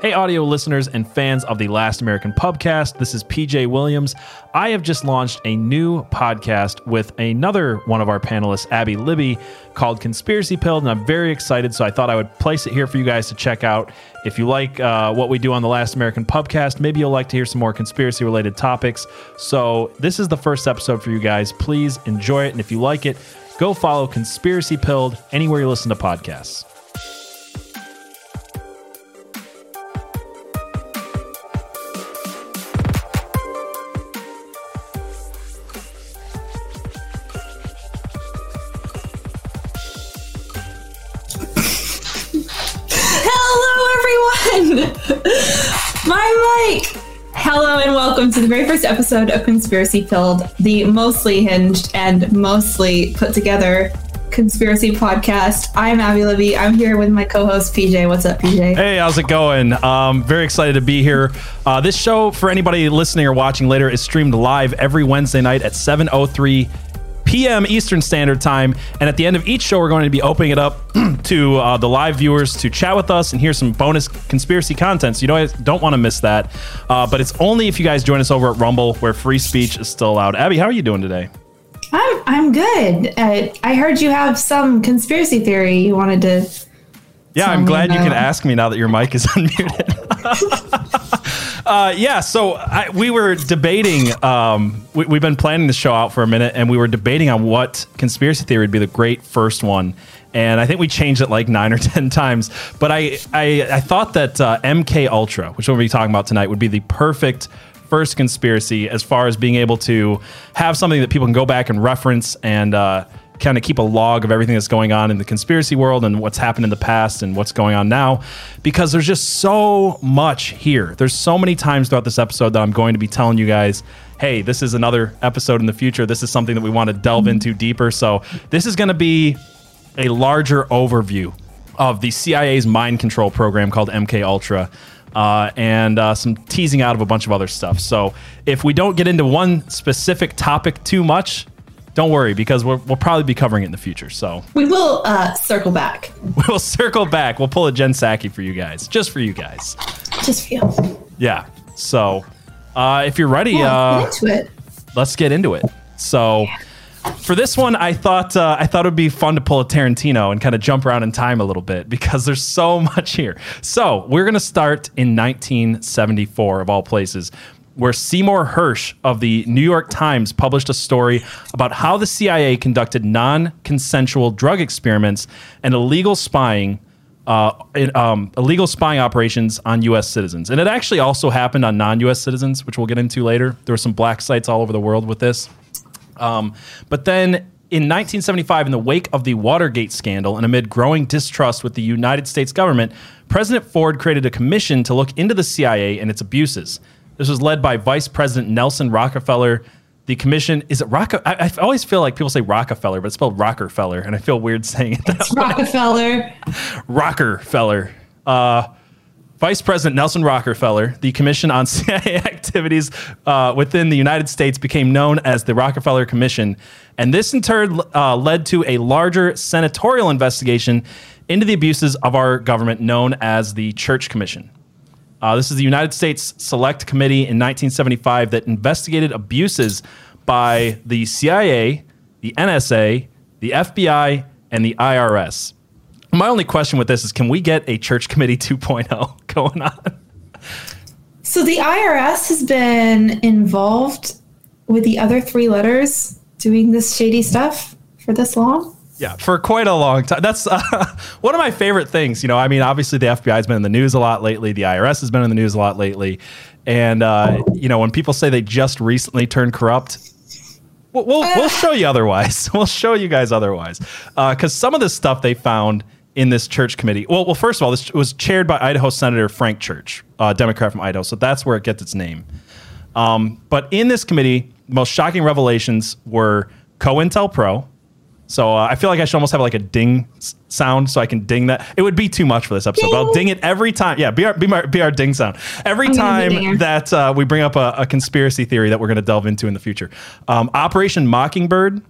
Hey, audio listeners and fans of the Last American Pubcast, this is PJ Williams. I have just launched a new podcast with another one of our panelists, Abby Libby, called Conspiracy Pilled, and I'm very excited. So I thought I would place it here for you guys to check out. If you like uh, what we do on the Last American Pubcast, maybe you'll like to hear some more conspiracy related topics. So this is the first episode for you guys. Please enjoy it, and if you like it, go follow Conspiracy Pilled anywhere you listen to podcasts. The very first episode of Conspiracy Pilled, the mostly hinged and mostly put together conspiracy podcast. I'm Abby Libby. I'm here with my co host, PJ. What's up, PJ? Hey, how's it going? Um, very excited to be here. Uh, this show, for anybody listening or watching later, is streamed live every Wednesday night at 7.03 p.m. Eastern Standard Time. And at the end of each show, we're going to be opening it up to uh, the live viewers to chat with us and hear some bonus conspiracy content. So you don't, don't want to miss that. Uh, but it's only if you guys join us over at Rumble, where free speech is still allowed. Abby, how are you doing today? I'm, I'm good. Uh, I heard you have some conspiracy theory you wanted to. Yeah, tell I'm glad you can ask me now that your mic is unmuted. uh, yeah, so I, we were debating. Um, we, we've been planning the show out for a minute, and we were debating on what conspiracy theory would be the great first one. And I think we changed it like nine or ten times. But I, I, I thought that uh, MK Ultra, which we'll be talking about tonight, would be the perfect first conspiracy as far as being able to have something that people can go back and reference and uh, kind of keep a log of everything that's going on in the conspiracy world and what's happened in the past and what's going on now because there's just so much here. There's so many times throughout this episode that I'm going to be telling you guys, hey, this is another episode in the future. This is something that we want to delve into deeper. So this is going to be a larger overview of the CIA's mind control program called MK Ultra. Uh, and uh, some teasing out of a bunch of other stuff. So, if we don't get into one specific topic too much, don't worry because we'll, we'll probably be covering it in the future. So, We will uh, circle back. we'll circle back. We'll pull a Jen Psaki for you guys, just for you guys. Just feel. Yeah. So, uh, if you're ready, Yeah, uh, get into it. let's get into it. So, for this one, I thought uh, I thought it would be fun to pull a Tarantino and kind of jump around in time a little bit because there's so much here. So we're gonna start in 1974 of all places. Where Seymour Hersh of the New York Times published a story about how the CIA conducted non consensual drug experiments and illegal spying uh, um, illegal spying operations on U.S. citizens. And it actually also happened on non U.S. citizens, which we'll get into later. There were some black sites all over the world with this. Um, but then in 1975, in the wake of the Watergate scandal and amid growing distrust with the United States government, President Ford created a commission to look into the CIA and its abuses. This was led by Vice President Nelson Rockefeller. The commission is it Rock? I, I always feel like people say Rockefeller, but it's spelled Rockefeller, and I feel weird saying it. That way. Rockefeller. Rockefeller. Uh, Vice President Nelson Rockefeller, the Commission on CIA Activities uh, within the United States became known as the Rockefeller Commission. And this in turn uh, led to a larger senatorial investigation into the abuses of our government known as the Church Commission. Uh, this is the United States Select Committee in 1975 that investigated abuses by the CIA, the NSA, the FBI, and the IRS. My only question with this is can we get a church committee 2.0 going on? So the IRS has been involved with the other three letters doing this shady stuff for this long. Yeah, for quite a long time. That's uh, one of my favorite things. You know, I mean, obviously the FBI has been in the news a lot lately. The IRS has been in the news a lot lately. And, uh, you know, when people say they just recently turned corrupt, we'll, we'll, we'll show you otherwise. We'll show you guys otherwise. Because some of the stuff they found in this church committee, well, well, first of all, this was chaired by Idaho Senator Frank Church, a Democrat from Idaho. So that's where it gets its name. Um, but in this committee, the most shocking revelations were COINTELPRO. So uh, I feel like I should almost have like a ding sound so I can ding that. It would be too much for this episode, but I'll ding it every time. Yeah, be our, be, my, be our ding sound. Every I'm time that uh, we bring up a, a conspiracy theory that we're going to delve into in the future. Um, Operation Mockingbird,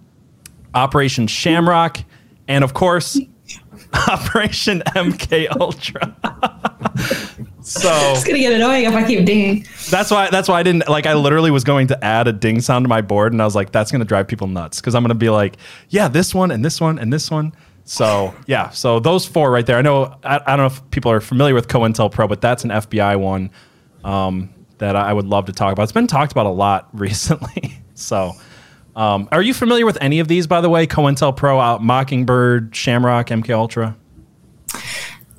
Operation Shamrock, and of course, Operation MK Ultra. So It's gonna get annoying if I keep dinging. that's why that's why I didn't like I literally was going to add a ding sound to my board and I was like that's going to drive people nuts cuz I'm going to be like yeah this one and this one and this one. So, yeah, so those four right there. I know I, I don't know if people are familiar with COINTELPRO, but that's an FBI one um, that I would love to talk about. It's been talked about a lot recently. so, um, are you familiar with any of these by the way? COINTELPRO, uh, Mockingbird, Shamrock, MK Ultra?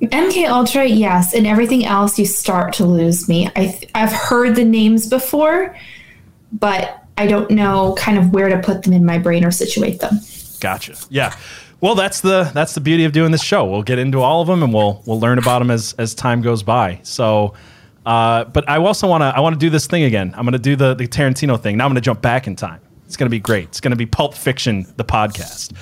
MK Ultra, yes, and everything else you start to lose me. I th- I've heard the names before, but I don't know kind of where to put them in my brain or situate them. Gotcha. Yeah. Well, that's the that's the beauty of doing this show. We'll get into all of them and we'll we'll learn about them as as time goes by. So, uh, but I also want to I want to do this thing again. I'm going to do the the Tarantino thing. Now I'm going to jump back in time. It's going to be great. It's going to be Pulp Fiction, the podcast.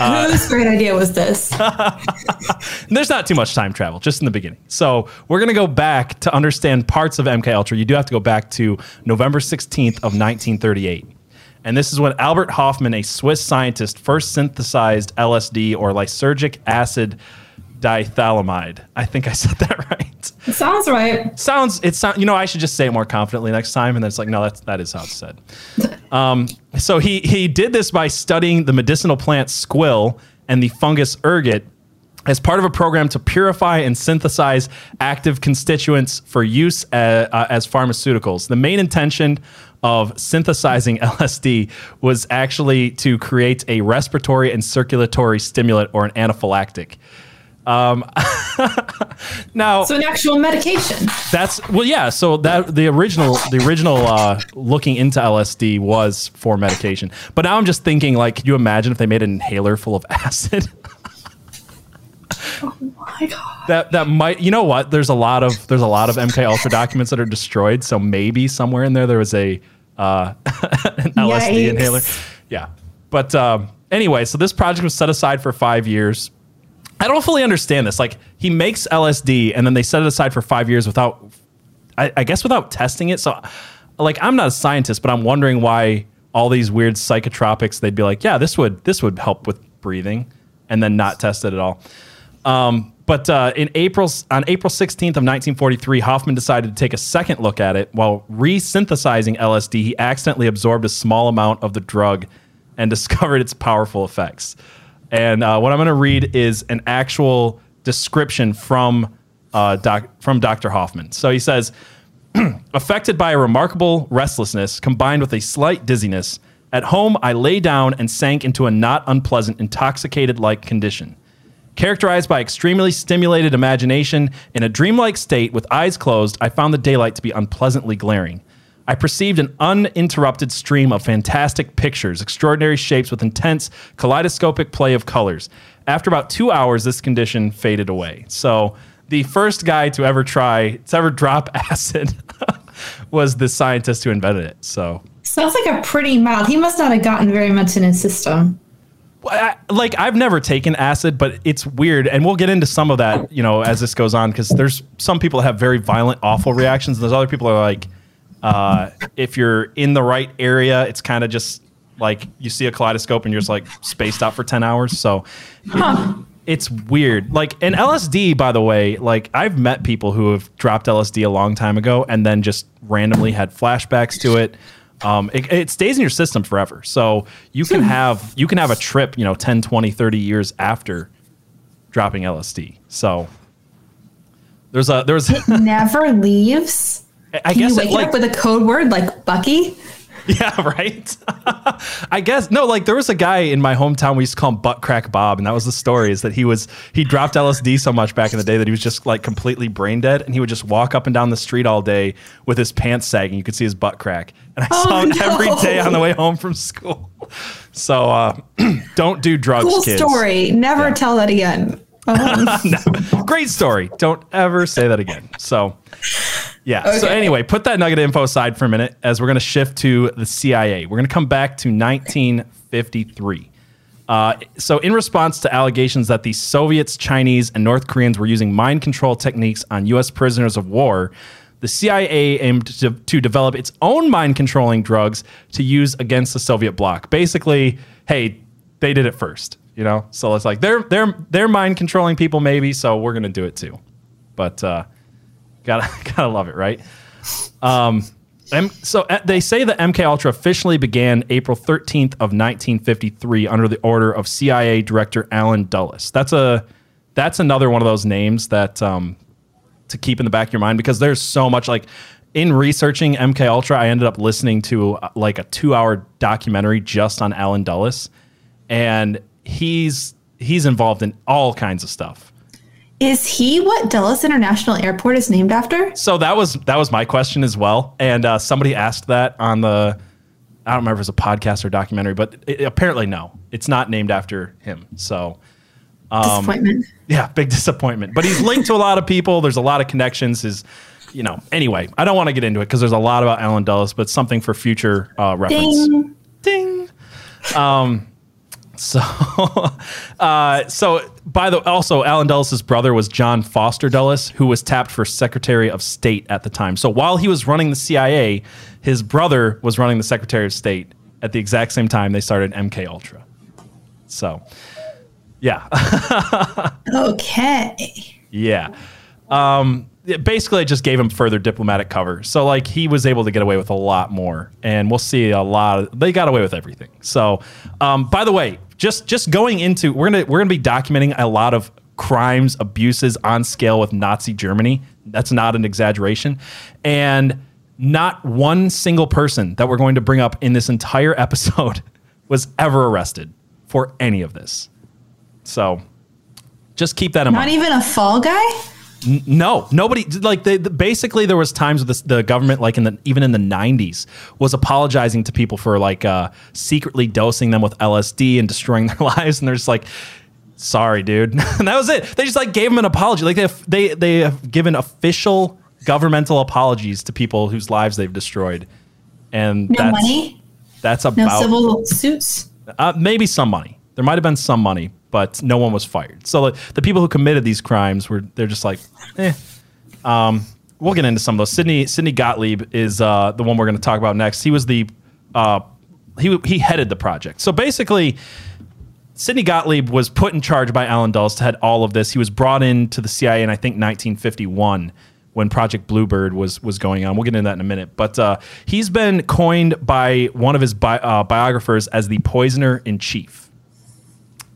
Uh, whose great idea was this? There's not too much time travel, just in the beginning. So we're gonna go back to understand parts of MK Ultra. You do have to go back to November 16th of 1938. And this is when Albert Hofmann, a Swiss scientist, first synthesized LSD or lysergic acid dithalamide. I think I said that right. Sounds right. Sounds it sound you know I should just say it more confidently next time and then it's like no that's that is how it's said. Um, so he he did this by studying the medicinal plant squill and the fungus ergot as part of a program to purify and synthesize active constituents for use uh, uh, as pharmaceuticals. The main intention of synthesizing LSD was actually to create a respiratory and circulatory stimulant or an anaphylactic. Um, now, So an actual medication. that's well, yeah. So that the original, the original uh, looking into LSD was for medication. But now I'm just thinking, like, could you imagine if they made an inhaler full of acid? Oh my god. that that might, you know what? There's a lot of there's a lot of MK Ultra documents that are destroyed. So maybe somewhere in there there was a uh, an LSD Yikes. inhaler. Yeah. But um, anyway, so this project was set aside for five years. I don't fully understand this. Like he makes LSD and then they set it aside for five years without, I, I guess, without testing it. So, like, I'm not a scientist, but I'm wondering why all these weird psychotropics they'd be like, yeah, this would this would help with breathing, and then not test it at all. Um, but uh, in April, on April 16th of 1943, Hofmann decided to take a second look at it. While resynthesizing LSD, he accidentally absorbed a small amount of the drug and discovered its powerful effects. And uh, what I'm going to read is an actual description from uh, doc, from Dr. Hofmann. So he says, affected by a remarkable restlessness combined with a slight dizziness, at home I lay down and sank into a not unpleasant intoxicated like condition. Characterized by extremely stimulated imagination, in a dreamlike state with eyes closed, I found the daylight to be unpleasantly glaring. I perceived an uninterrupted stream of fantastic pictures, extraordinary shapes with intense kaleidoscopic play of colors. After about two hours, this condition faded away. So, the first guy to ever try, to ever drop acid, was the scientist who invented it. So, Sounds like a pretty mild. He must not have gotten very much in his system. I, like I've never taken acid, but it's weird, and we'll get into some of that, you know, as this goes on, because there's some people that have very violent, awful reactions, and there's other people that are like, uh, if you're in the right area, it's kind of just like you see a kaleidoscope and you're just like spaced out for ten hours. So it's weird. Like and LSD, by the way, like I've met people who have dropped LSD a long time ago and then just randomly had flashbacks to it. Um, it, it stays in your system forever. So you can have you can have a trip, you know, 10, 20, 30 years after dropping LSD. So there's a there's it Never leaves. I Can guess you it, wake like up with a code word like Bucky? Yeah, right. I guess no. Like there was a guy in my hometown. We used to call him Butt Crack Bob, and that was the story. Is that he was he dropped LSD so much back in the day that he was just like completely brain dead, and he would just walk up and down the street all day with his pants sagging. You could see his butt crack, and I Oh, saw him no. every day on the way home from school. So uh, don't do drugs, Cool kids. story. Never tell that again. No. Great story. Don't ever say that again. So, yeah. So, anyway, put that nugget of info aside for a minute as we're going to shift to the CIA. We're going to come back to 1953. Uh, so, in response to allegations that the Soviets, Chinese, and North Koreans were using mind control techniques on U.S. prisoners of war, the CIA aimed to, to develop its own mind controlling drugs to use against the Soviet bloc. Basically, hey, they did it first, you know. So it's like they're they're they're mind controlling people, maybe. So we're gonna do it too. But uh, Gotta gotta love it, right? Um, M- so uh, they say that MK Ultra officially began April 13th of 1953 under the order of CIA Director Allen Dulles. That's a that's another one of those names that um, to keep in the back of your mind because there's so much like in researching MK Ultra, I ended up listening to uh, like a two hour documentary just on Allen Dulles, and he's he's involved in all kinds of stuff. Is he what Dulles International Airport is named after? So that was that was my question as well, and uh, somebody asked that on the I don't remember if it was a podcast or documentary, but it, apparently no, it's not named after him. So Disappointment. yeah, big disappointment. But he's linked to a lot of people. There's a lot of connections. His you know anyway, I don't want to get into it because there's a lot about Allen Dulles, but something for future uh, reference. Ding. Ding. Um, so, uh, so by the also, Allen Dulles' brother was John Foster Dulles, who was tapped for Secretary of State at the time. So while he was running the CIA, his brother was running the Secretary of State at the exact same time they started MK Ultra. So, yeah, Okay. yeah. Um, basically, it just gave him further diplomatic cover. So, like, he was able to get away with a lot more, and we'll see a lot. Of, they got away with everything. So, um, by the way, just just going into we're gonna we're gonna be documenting a lot of crimes, abuses on scale with Nazi Germany. That's not an exaggeration, and not one single person that we're going to bring up in this entire episode was ever arrested for any of this. So, just keep that in Not mind. Not even a fall guy? No, nobody like they, the, basically there was times with the, the government like in the even in the 90s was apologizing to people for like uh, secretly dosing them with LSD and destroying their lives and they're just like sorry dude and that was it they just like gave them an apology like they have, they they have given official governmental apologies to people whose lives they've destroyed and No that's money? that's about No civil suits? uh, maybe some money. There might have been some money, but no one was fired. So the people who committed these crimes were they're just like, eh. Um, we'll get into some of those. Sidney Sidney Gottlieb is uh, the one we're going to talk about next. He was the uh, he he headed the project. So basically. Sidney Gottlieb was put in charge by Allen Dulles to head all of this. He was brought into the CIA in I think 1951 when Project Bluebird was was going on. We'll get into that in a minute. But uh, he's been coined by one of his bi- uh, biographers as the poisoner in chief.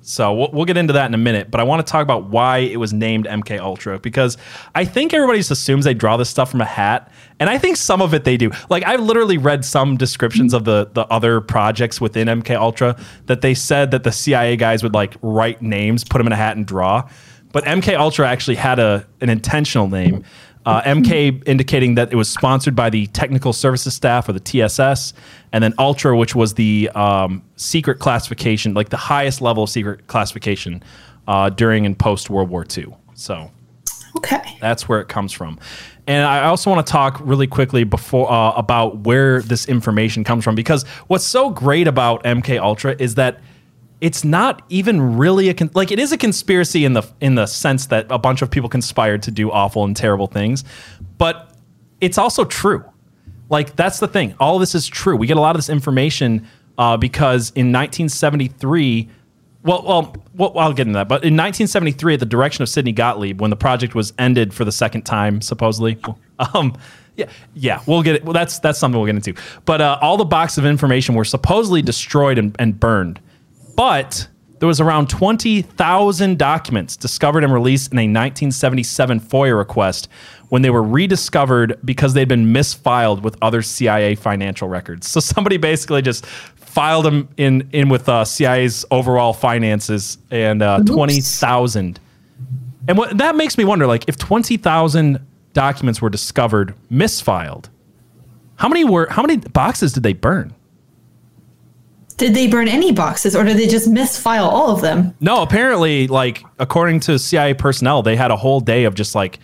So we'll, we'll get into that in a minute, but I want to talk about why it was named MK Ultra because I think everybody just assumes they draw this stuff from a hat, and I think some of it they do. Like I've literally read some descriptions of the the other projects within MK Ultra that they said that the CIA guys would like write names, put them in a hat, and draw. But MK Ultra actually had a an intentional name. Uh, MK indicating that it was sponsored by the Technical Services Staff or the TSS, and then Ultra, which was the um, secret classification, like the highest level of secret classification uh, during and post World War II. So Okay. that's where it comes from. And I also want to talk really quickly before uh, about where this information comes from because what's so great about MK Ultra is that it's not even really a con- like it is a conspiracy in the in the sense that a bunch of people conspired to do awful and terrible things, but it's also true. Like that's the thing. All this is true. We get a lot of this information uh, because in 1973. Well, well, well, I'll get into that. But in 1973, at the direction of Sidney Gottlieb, when the project was ended for the second time, supposedly, um, yeah, yeah, we'll get it. Well, that's that's something we'll get into. But uh, all the boxes of information were supposedly destroyed and, and burned. But there was around 20,000 documents discovered and released in a 1977 FOIA request when they were rediscovered because they'd been misfiled with other CIA financial records. So somebody basically just filed them in in with uh, CIA's overall finances and uh, 20,000. And what that makes me wonder like if 20,000 documents were discovered misfiled, how many were how many boxes did they burn? Did they burn any boxes or did they just misfile all of them? No, apparently, like according to CIA personnel, they had a whole day of just like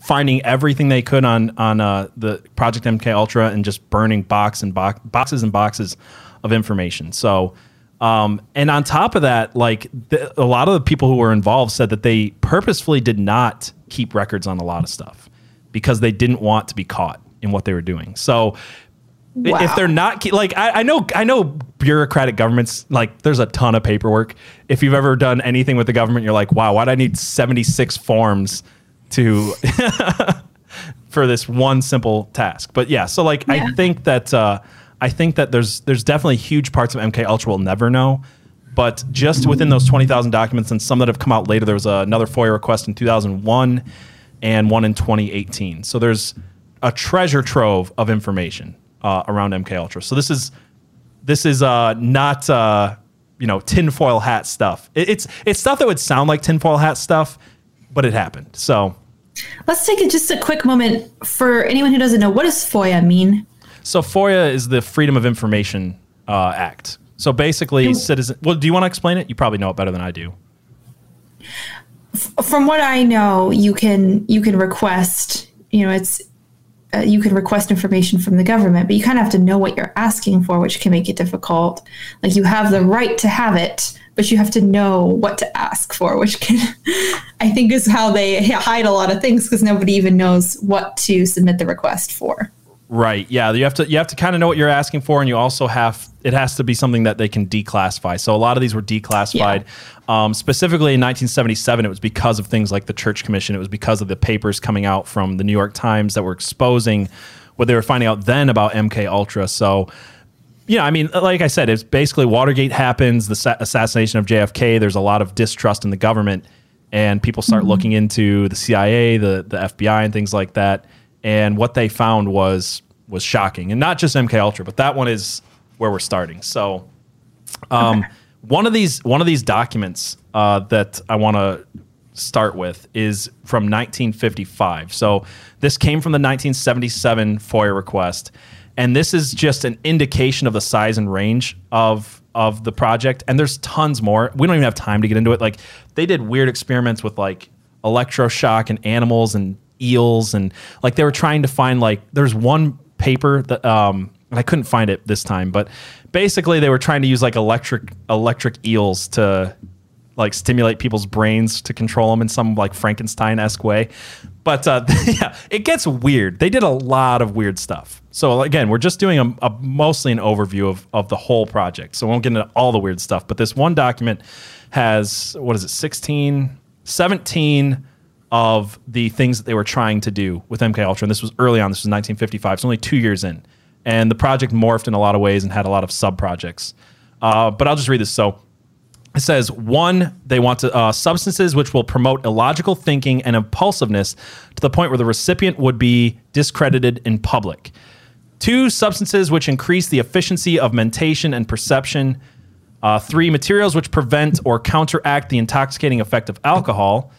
finding everything they could on on uh, the Project MK Ultra and just burning box and box, boxes and boxes of information. So, um, and on top of that, like a lot of the people who were involved said that they purposefully did not keep records on a lot of stuff because they didn't want to be caught in what they were doing. So. I- If they're not like I, I know I know bureaucratic governments like there's a ton of paperwork. If you've ever done anything with the government, you're like, wow, why do I need 76 forms to for this one simple task. But yeah, so like I think that uh, I think that there's there's definitely huge parts of MK Ultra we'll never know. But just within those twenty thousand documents and some that have come out later, there was another FOIA request in two thousand one and one in twenty eighteen. So there's a treasure trove of information uh, around MK Ultra. So this is this is uh, not uh, you know tinfoil hat stuff. It, it's it's stuff that would sound like tinfoil hat stuff, but it happened. So Let's take just a quick moment for anyone who doesn't know what does FOIA mean. so FOIA is the Freedom of Information uh, Act. So basically, citizen. Well, do you want to explain it? You probably know it better than I do. From what I know, you can you can request. You know, it's uh, you can request information from the government, but you kind of have to know what you're asking for, which can make it difficult. Like you have the right to have it, but you have to know what to ask for, which can, I think, is how they hide a lot of things because nobody even knows what to submit the request for. Right. Yeah. You have to you have to kind of know what you're asking for, and you also have it has to be something that they can declassify. So a lot of these were declassified. Um, specifically in 1977, it was because of things like the Church Commission. It was because of the papers coming out from the New York Times that were exposing what they were finding out then about MK Ultra. So. Yeah, I mean, like I said, it's basically Watergate happens, the sa- assassination of JFK. There's a lot of distrust in the government, and people start looking into the CIA, the the FBI, and things like that. And what they found was was shocking, and not just MK Ultra, but that one is where we're starting. So, um, one of these one of these documents uh, that I want to start with is from 1955. So this came from the 1977 FOIA request, and this is just an indication of the size and range of of the project. And there's tons more. We don't even have time to get into it. Like they did weird experiments with like electroshock and animals and eels, and like they were trying to find like there's one paper that um and I couldn't find it this time, but basically they were trying to use like electric electric eels to like stimulate people's brains to control them in some like Frankenstein esque way. But uh, yeah, it gets weird. They did a lot of weird stuff. So again, we're just doing a, a mostly an overview of, of the whole project. So we won't get into all the weird stuff. But this one document has what is it, 16, 17 of the things that they were trying to do with MK Ultra. And this was early on. This was 1955. It's only two years in, and the project morphed in a lot of ways and had a lot of sub projects. Uh, but I'll just read this. So it says one, they want to uh, substances which will promote illogical thinking and impulsiveness to the point where the recipient would be discredited in public. Two, substances which increase the efficiency of mentation and perception. Uh, three, materials which prevent or counteract the intoxicating effect of alcohol.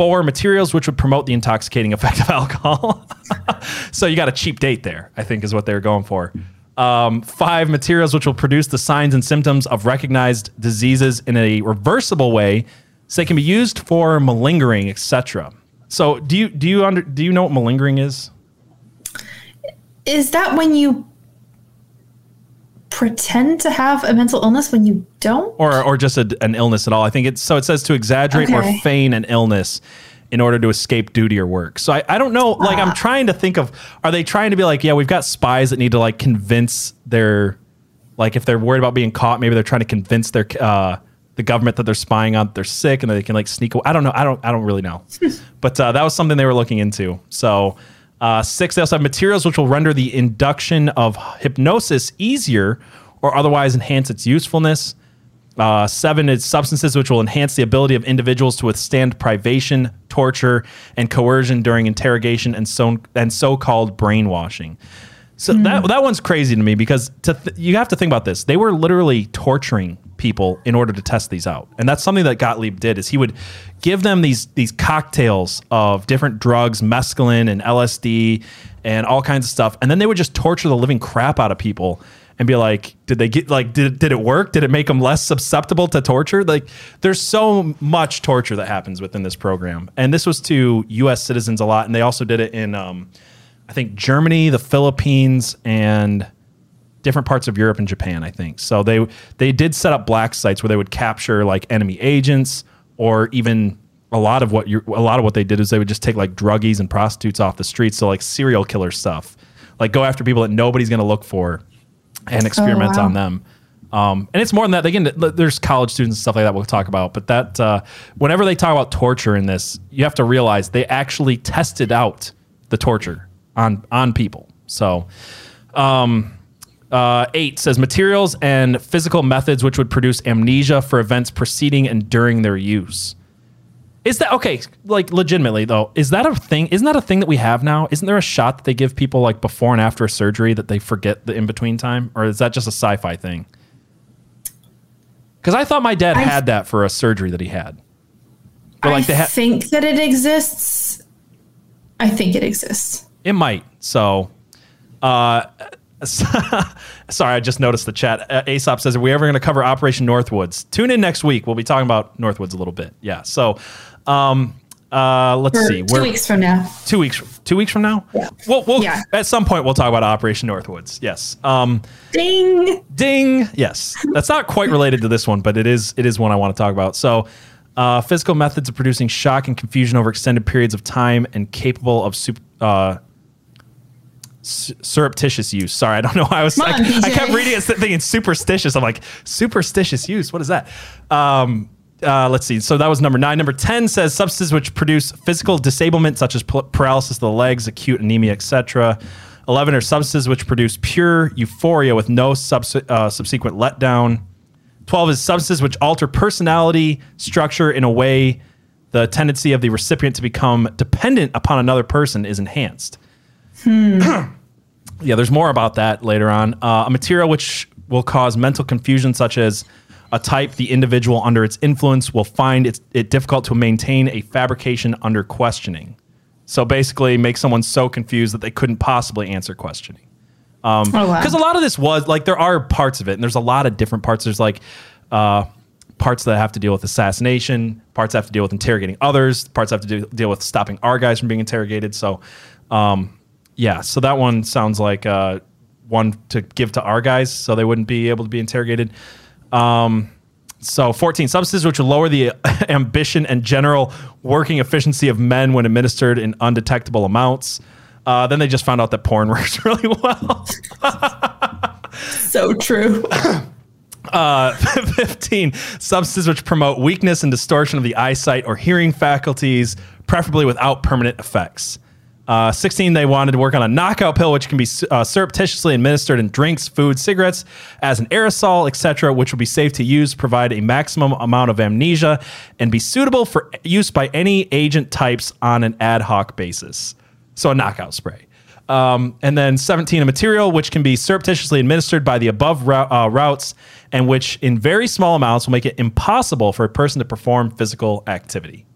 Four, materials which would promote the intoxicating effect of alcohol. so you got a cheap date there, I think is what they were going for. Um, five, materials which will produce the signs and symptoms of recognized diseases in a reversible way, so they can be used for malingering, etc. So do you do you under do you know what malingering is? Is that when you pretend to have a mental illness when you don't? or or just a, an illness at all. I think it's so it says to exaggerate or feign an illness in order to escape duty or work. So I, I don't know. Like Ah. I'm trying to think of are they trying to be like, yeah, we've got spies that need to like convince their like if they're worried about being caught, maybe they're trying to convince their uh the government that they're spying on they're sick and they can like sneak away. I don't know. I don't I don't really know. but uh, that was something they were looking into. So uh, six, they also have materials which will render the induction of hypnosis easier or otherwise enhance its usefulness. Uh, seven is substances which will enhance the ability of individuals to withstand privation, torture, and coercion during interrogation and so and so-called brainwashing. So that that one's crazy to me because to th- you have to think about this. They were literally torturing people in order to test these out, and that's something that Gottlieb did. Is he would give them these these cocktails of different drugs, mescaline and LSD, and all kinds of stuff, and then they would just torture the living crap out of people and be like, did they get like did did it work? Did it make them less susceptible to torture? Like there's so much torture that happens within this program. And this was to US citizens a lot and they also did it in um I think Germany, the Philippines and different parts of Europe and Japan, I think. So they they did set up black sites where they would capture like enemy agents or even a lot of what you a lot of what they did is they would just take like druggies and prostitutes off the streets, so like serial killer stuff. Like go after people that nobody's going to look for and experiment wow. on them. Um, and it's more than that. Again, th- there's college students and stuff like that we'll talk about. But that uh, whenever they talk about torture in this, you have to realize they actually tested out the torture on on people. So, um, uh, eight says materials and physical methods which would produce amnesia for events preceding and during their use. Is that okay? Like legitimately though, is that a thing? Isn't that a thing that we have now? Isn't there a shot that they give people like before and after a surgery that they forget the in between time, or is that just a sci-fi thing? Because I thought my dad I- had that for a surgery that he had. But like I ha- think that it exists. I think it exists. It might. So, uh, sorry, I just noticed the chat. Uh, Aesop says, "Are we ever going to cover Operation Northwoods?" Tune in next week. We'll be talking about Northwoods a little bit. Yeah. So, um, uh, let's see. 2 We're- weeks from now. Two weeks. Two weeks from now. Yeah. We'll, we'll Yeah. at some point we'll talk about Operation Northwoods. Yes. Um, Ding. Ding. Yes, that's not quite related to this one, but it is. It is one I want to talk about. So, uh, physical methods of producing shock and confusion over extended periods of time and capable of sup- uh, su- surreptitious use. Sorry, I don't know why I was. Come I, on, I kept reading it thinking superstitious. I'm like superstitious use. What is that? Um, uh, let's see. So that was number nine. Number ten says substances which produce physical disablement, such as paralysis of the legs, acute anemia, etc. Eleven are substances which produce pure euphoria with no subs- uh, subsequent letdown. 12 is substances which alter personality structure in a way the tendency of the recipient to become dependent upon another person is enhanced. yeah, there's more about that later on. Uh, a material which will cause mental confusion, such as a type the individual under its influence will find it, it difficult to maintain a fabrication under questioning. So basically, make someone so confused that they couldn't possibly answer questioning oh wow. because a lot of this was like there are parts of it and there's a lot of different parts there's like uh, parts that have to deal with assassination parts have to deal with interrogating others parts have to do, deal with stopping our guys from being interrogated so um, yeah so that one sounds like uh, one to give to our guys so they wouldn't be able to be interrogated. Um, so 14 substances which will lower the ambition and general working efficiency of men when administered in undetectable amounts. Uh, then they just found out that porn works really well. So true. 15 substances which promote weakness and distortion of the eyesight or hearing faculties preferably without permanent effects uh, 16 they wanted to work on a knockout pill which can be uh, surreptitiously administered in drinks food cigarettes as an aerosol etc which will be safe to use provide a maximum amount of amnesia and be suitable for use by any agent types on an ad hoc basis so a knockout spray um, and then 17, a material which can be surreptitiously administered by the above uh, routes and which, in very small amounts, will make it impossible for a person to perform physical activity.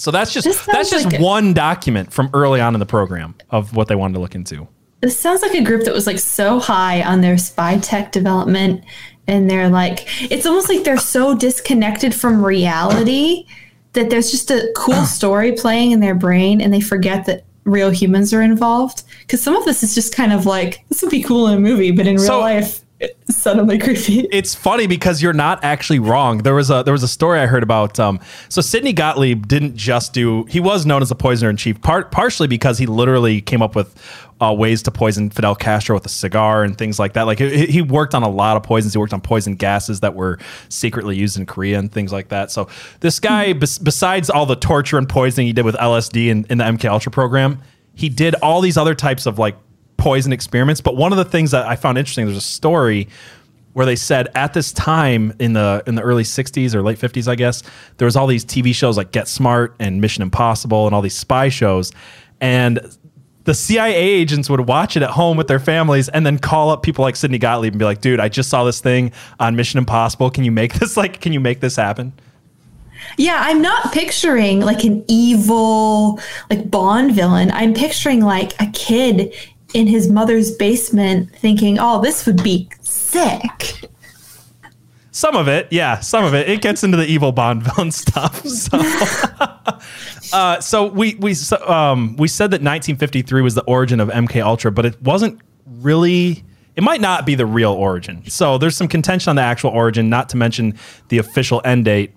So that's just that's just like a- one document from early on in the program of what they wanted to look into. This sounds like a group that was like so high on their spy tech development and they're like it's almost like they're so disconnected from reality that there's just a cool ah. story playing in their brain and they forget that real humans are involved because some of this is just kind of like this would be cool in a movie but in real So- life suddenly creepy it's funny because you're not actually wrong. There was a there was a story I heard about. Um, so Sidney Gottlieb didn't just do. He was known as a poisoner in chief, part partially because he literally came up with uh, ways to poison Fidel Castro with a cigar and things like that. Like he, he worked on a lot of poisons. He worked on poison gases that were secretly used in Korea and things like that. So this guy, bes- besides all the torture and poisoning he did with LSD in, in the MK Ultra program, he did all these other types of like poison experiments. But one of the things that I found interesting, there's a story where they said at this time in the in the early 60s or late 50s, I guess, there was all these TV shows like Get Smart and Mission Impossible and all these spy shows. And the CIA agents would watch it at home with their families and then call up people like Sidney Gottlieb and be like, dude, I just saw this thing on Mission Impossible. Can you make this like can you make this happen? Yeah, I'm not picturing like an evil, like Bond villain. I'm picturing like a kid in his mother's basement thinking, oh, this would be sick. Some of it, yeah, some of it. It gets into the evil Bond villain stuff. So, uh, so we we so, um, we said that 1953 was the origin of MK Ultra, but it wasn't really. It might not be the real origin. So there's some contention on the actual origin, not to mention the official end date.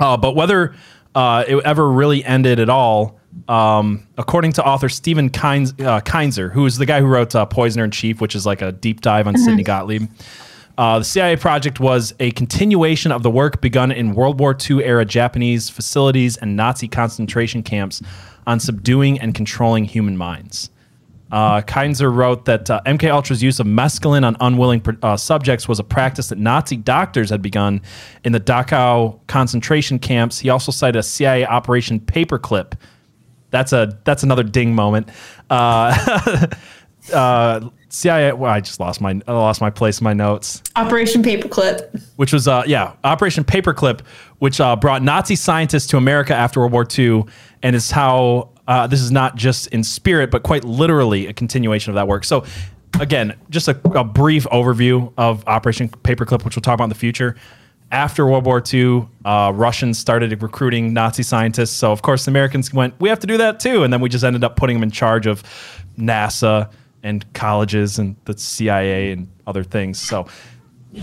Uh, but whether uh, it ever really ended at all, um, according to author Stephen Kines, uh, Kinzer, who is the guy who wrote uh, Poisoner in Chief, which is like a deep dive on Sidney Gottlieb. Uh, the CIA project was a continuation of the work begun in World War II era Japanese facilities and Nazi concentration camps on subduing and controlling human minds. Uh, Kinzer wrote that uh, MK Ultra's use of mescaline on unwilling uh, subjects was a practice that Nazi doctors had begun in the Dachau concentration camps. He also cited a CIA Operation Paperclip. That's a that's another ding moment. Uh, uh, CIA. Well, I just lost my I lost my place in my notes. Operation Paperclip, which was uh yeah Operation Paperclip, which uh, brought Nazi scientists to America after World War II, and is how uh, this is not just in spirit, but quite literally a continuation of that work. So, again, just a, a brief overview of Operation Paperclip, which we'll talk about in the future. After World War II, uh, Russians started recruiting Nazi scientists. So, of course, the Americans went, we have to do that too. And then we just ended up putting them in charge of NASA and colleges and the CIA and other things. So,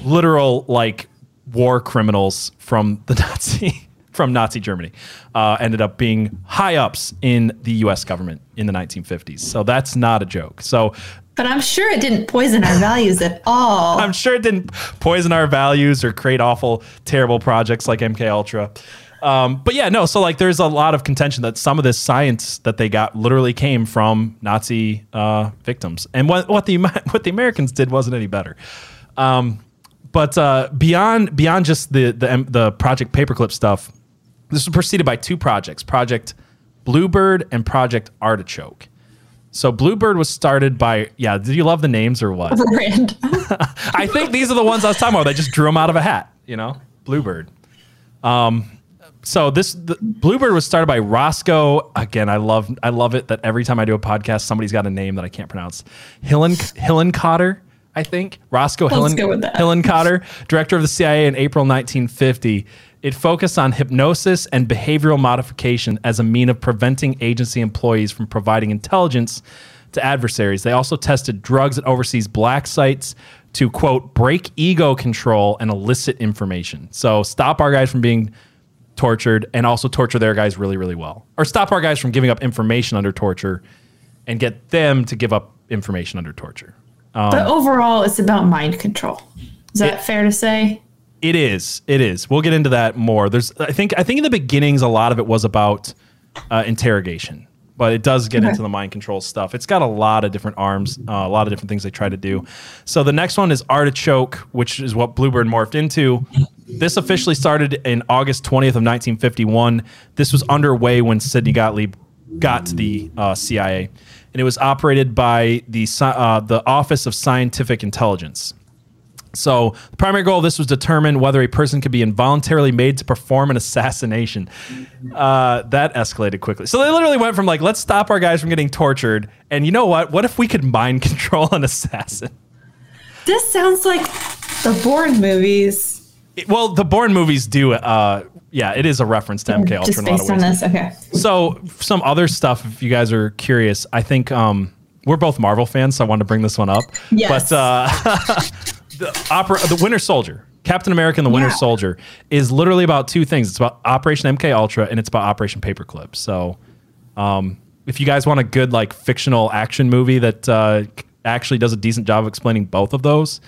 literal like war criminals from the Nazi from Nazi Germany, uh, ended up being high ups in the U.S. government in the 1950s. So that's not a joke. So. But I'm sure it didn't poison our values at all. I'm sure it didn't poison our values or create awful, terrible projects like MK Ultra. Um, but yeah, no. So like, there's a lot of contention that some of this science that they got literally came from Nazi uh, victims, and what what the what the Americans did wasn't any better. Um, but uh, beyond beyond just the the the Project Paperclip stuff, this was preceded by two projects Project Bluebird and Project Artichoke. So Bluebird was started by yeah. Did you love the names or what? Rand. I think these are the ones I was talking about. They just drew them out of a hat. You know, Bluebird. Um, so this the, Bluebird was started by Roscoe. Again, I love I love it that every time I do a podcast, somebody's got a name that I can't pronounce. Hillen Hillenkotter, I think Roscoe Hillen, Hillenkotter, director of the CIA in April 1950. It focused on hypnosis and behavioral modification as a mean of preventing agency employees from providing intelligence to adversaries. They also tested drugs at overseas black sites to quote break ego control and elicit information. So stop our guys from being tortured and also torture their guys really really well. Or stop our guys from giving up information under torture and get them to give up information under torture. Um, but overall it's about mind control. Is that it, fair to say? It is. It is. We'll get into that more. There's. I think. I think in the beginnings, a lot of it was about uh, interrogation, but it does get okay. into the mind control stuff. It's got a lot of different arms, uh, a lot of different things they try to do. So the next one is artichoke, which is what Bluebird morphed into. This officially started in August 20th of 1951. This was underway when Sidney Gottlieb got to the uh, CIA, and it was operated by the uh, the Office of Scientific Intelligence. So the primary goal of this was to determine whether a person could be involuntarily made to perform an assassination. Uh, that escalated quickly. So they literally went from like, let's stop our guys from getting tortured, and you know what? What if we could mind control an assassin? This sounds like the Bourne movies. It, well, the Bourne movies do. Uh, yeah, it is a reference to MK Ultra. Just based on this, okay. So some other stuff, if you guys are curious, I think um, we're both Marvel fans, so I wanted to bring this one up. Yes. But uh, the opera, the Winter Soldier, Captain America and the Winter yeah. Soldier is literally about two things. It's about Operation MK Ultra and it's about Operation Paperclip. So, um, if you guys want a good like fictional action movie that uh, actually does a decent job of explaining both of those,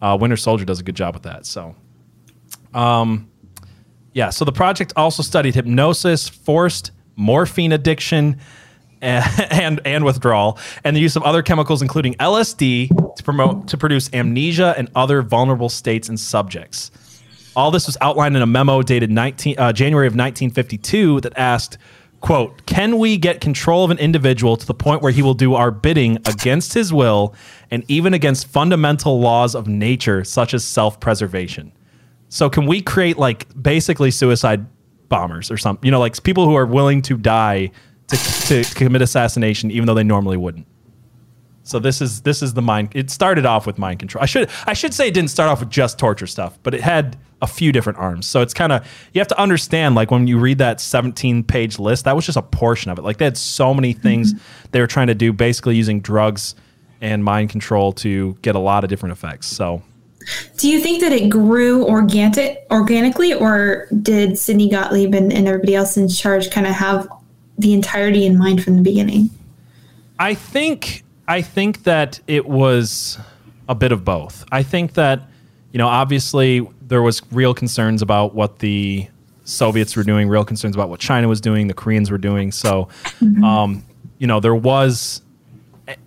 uh, Winter Soldier does a good job with that. So, um, yeah. So the project also studied hypnosis, forced morphine addiction, and, and withdrawal, and the use of other chemicals, including LSD, to promote to produce amnesia and other vulnerable states in subjects. All this was outlined in a memo dated 19, uh, January of 1952 that asked, "quote Can we get control of an individual to the point where he will do our bidding against his will and even against fundamental laws of nature, such as self-preservation?" So, can we create like basically suicide bombers or something? You know, like people who are willing to die to, to commit assassination, even though they normally wouldn't. So this is this is the mind. It started off with mind control. I should I should say it didn't start off with just torture stuff, but it had a few different arms. So it's kind of you have to understand like when you read that 17 page list, that was just a portion of it. Like they had so many things mm-hmm. they were trying to do, basically using drugs and mind control to get a lot of different effects. So. Do you think that it grew organic, organically, or did Sidney Gottlieb and, and everybody else in charge kind of have the entirety in mind from the beginning? I think I think that it was a bit of both. I think that you know obviously there was real concerns about what the Soviets were doing, real concerns about what China was doing, the Koreans were doing. So, um, you know, there was,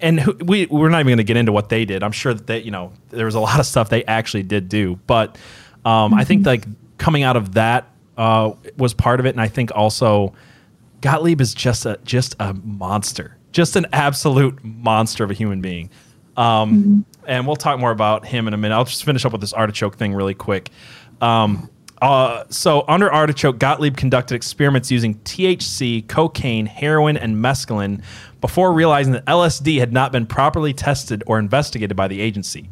and who- we we're not even going to get into what they did. I'm sure that they, you know, there was a lot of stuff they actually did do, but um, I think like coming out of that uh, was part of it, and I think also Gottlieb is just a just a monster, just an absolute monster of a human being. Um, And we'll talk more about him in a minute. I'll just finish up with this artichoke thing really quick. Um, uh, so under artichoke, Gottlieb conducted experiments using THC, cocaine, heroin, and mescaline before realizing that LSD had not been properly tested or investigated by the agency.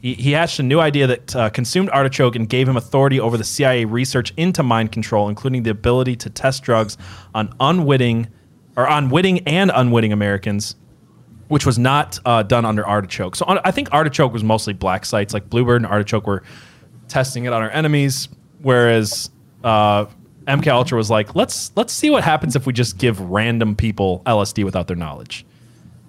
He, he hatched a new idea that uh, consumed artichoke and gave him authority over the CIA research into mind control, including the ability to test drugs on unwitting or on witting and unwitting Americans, which was not uh, done under artichoke. So on, I think artichoke was mostly black sites, like Bluebird and artichoke were testing it on our enemies, whereas uh, MK Ultra was like, let's let's see what happens if we just give random people LSD without their knowledge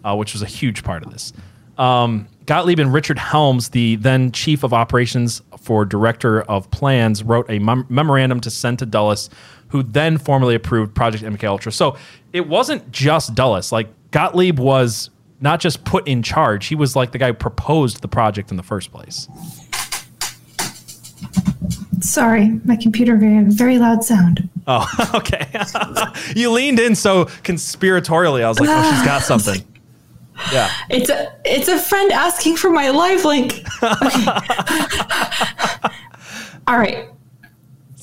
uh, which was a huge part of this. Um, Gottlieb and Richard Helms, the then chief of operations for director of plans, wrote a mem- memorandum to send to Dulles, who then formally approved Project MK Ultra. So it wasn't just Dulles. Like Gottlieb was not just put in charge; he was like the guy who proposed the project in the first place. Sorry, my computer made a very loud sound. Oh, okay. you leaned in so conspiratorially. I was like, oh, she's got something. Yeah. It's a it's a friend asking for my live link. Okay. All right.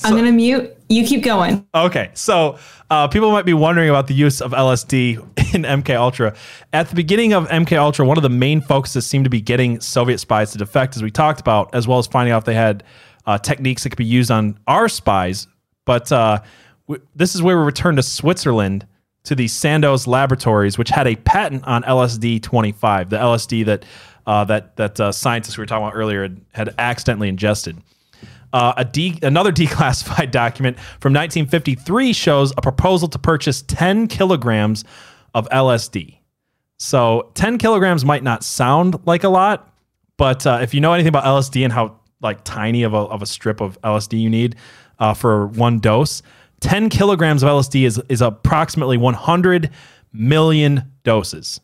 I'm gonna mute. You keep going. Okay, so uh, people might be wondering about the use of LSD in MK Ultra. At the beginning of MK Ultra, one of the main focuses seemed to be getting Soviet spies to defect, as we talked about, as well as finding out if they had uh, techniques that could be used on our spies. But uh, w- this is where we return to Switzerland to the Sandoz Laboratories, which had a patent on LSD 25, the LSD that uh, that that uh, scientists we were talking about earlier had, had accidentally ingested. Uh, a de- another declassified document from 1953 shows a proposal to purchase 10 kilograms of LSD. So 10 kilograms might not sound like a lot, but uh, if you know anything about LSD and how like tiny of a, of a strip of LSD you need uh, for one dose, 10 kilograms of LSD is, is approximately 100 million doses.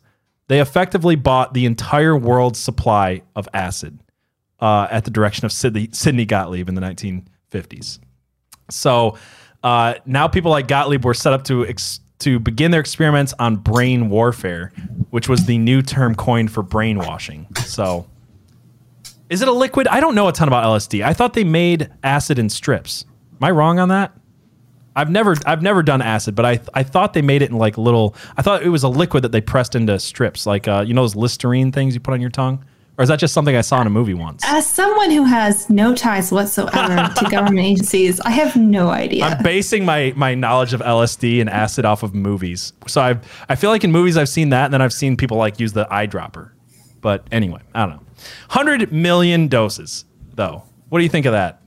They effectively bought the entire world's supply of acid uh, at the direction of Sidney, Sidney Gottlieb in the 1950s. So uh, now people like Gottlieb were set up to ex- to begin their experiments on brain warfare, which was the new term coined for brainwashing. So, is it a liquid? I don't know a ton about LSD. I thought they made acid in strips. Am I wrong on that? I've never I've never done acid, but I I thought they made it in like little. I thought it was a liquid that they pressed into strips, like uh, you know those Listerine things you put on your tongue. Or is that just something I saw in a movie once? As someone who has no ties whatsoever to government agencies, I have no idea. I'm basing my my knowledge of LSD and acid off of movies. So I I feel like in movies I've seen that, and then I've seen people like use the eyedropper. But anyway, I don't know. Hundred million doses, though. What do you think of that?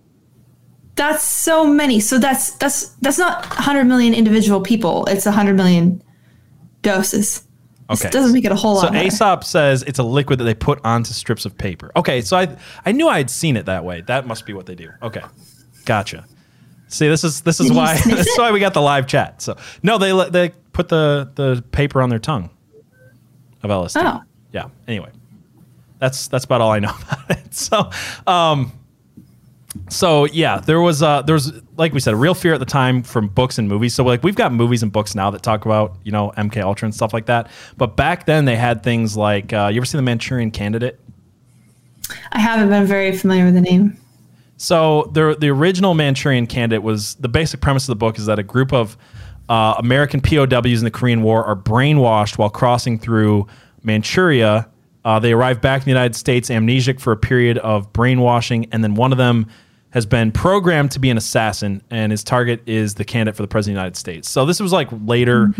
that's so many. So that's that's that's not 100 million individual people. It's 100 million doses. Okay. This doesn't make it a whole So lot. So Aesop says it's a liquid that they put onto strips of paper. Okay, so I I knew I had seen it that way. That must be what they do. Okay, gotcha. See, this is this is Did why this is why we got the live chat. So no, they let- they put the the paper on their tongue of LSD. Oh. Yeah. Anyway, that's that's about all I know about it. So, um, so yeah, there was uh there was like we said, a real fear at the time from books and movies. So like we've got movies and books now that talk about you know MK Ultra and stuff like that. But back then they had things like uh, you ever seen the Manchurian Candidate? I haven't been very familiar with the name. So the the original Manchurian Candidate was the basic premise of the book is that a group of uh, American POWs in the Korean War are brainwashed while crossing through Manchuria. Uh, they arrive back in the United States amnesic for a period of brainwashing, and then one of them has been programmed to be an assassin, and his target is the candidate for the president of the United States. So this was like later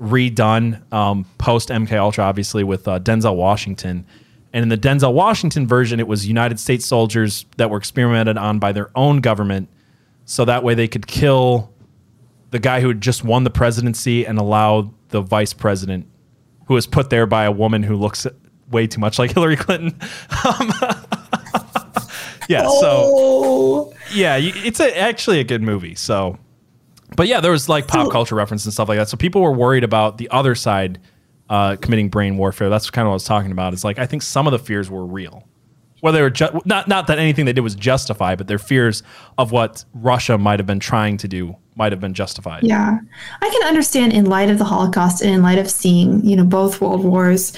redone um, post MK Ultra, obviously with uh, Denzel Washington. And in the Denzel Washington version, it was United States soldiers that were experimented on by their own government, so that way they could kill the guy who had just won the presidency and allow the vice president, who was put there by a woman who looks way too much like Hillary Clinton. Um, yeah, so Oh, yeah, it's a, actually a good movie. So But yeah, there was like pop culture reference and stuff like that. So people were worried about the other side uh, committing brain warfare. That's kind of what I was talking about. It's like I think some of the fears were real. Whether they were ju- not not that anything they did was justified, but their fears of what Russia might have been trying to do might have been justified. Yeah. I can understand in light of the Holocaust and in light of seeing, you know, both world wars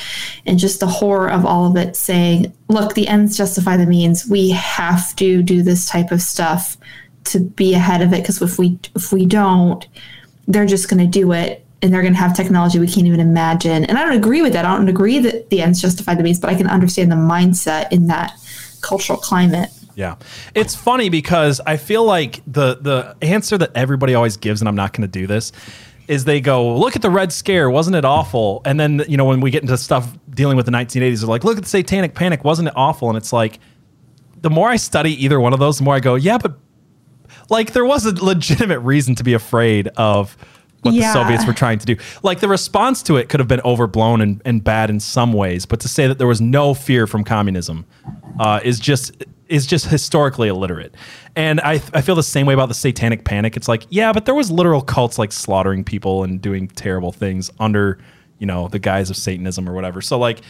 and just the horror of all of it saying, look, the ends justify the means. We have to do this type of stuff to be ahead of it because if we if we don't, they're just going to do it and they're going to have technology we can't even imagine. And I don't agree with that. I don't agree that the ends justify the means, but I can understand the mindset in that cultural climate. Yeah. It's funny because I feel like the the answer that everybody always gives, and I'm not going to do this, is they go, look at the Red Scare, wasn't it awful? And then, you know, when we get into stuff dealing with the 1980s, they're like, look at the Satanic Panic, wasn't it awful? And it's like, the more I study either one of those, the more I go, yeah, but like there was a legitimate reason to be afraid of what Yeah. the Soviets were trying to do. Like the response to it could have been overblown and, and bad in some ways, but to say that there was no fear from communism uh, is just is just historically illiterate. And I, I feel the same way about the satanic panic. It's like, yeah, but there was literal cults like slaughtering people and doing terrible things under, you know, the guise of Satanism or whatever. So like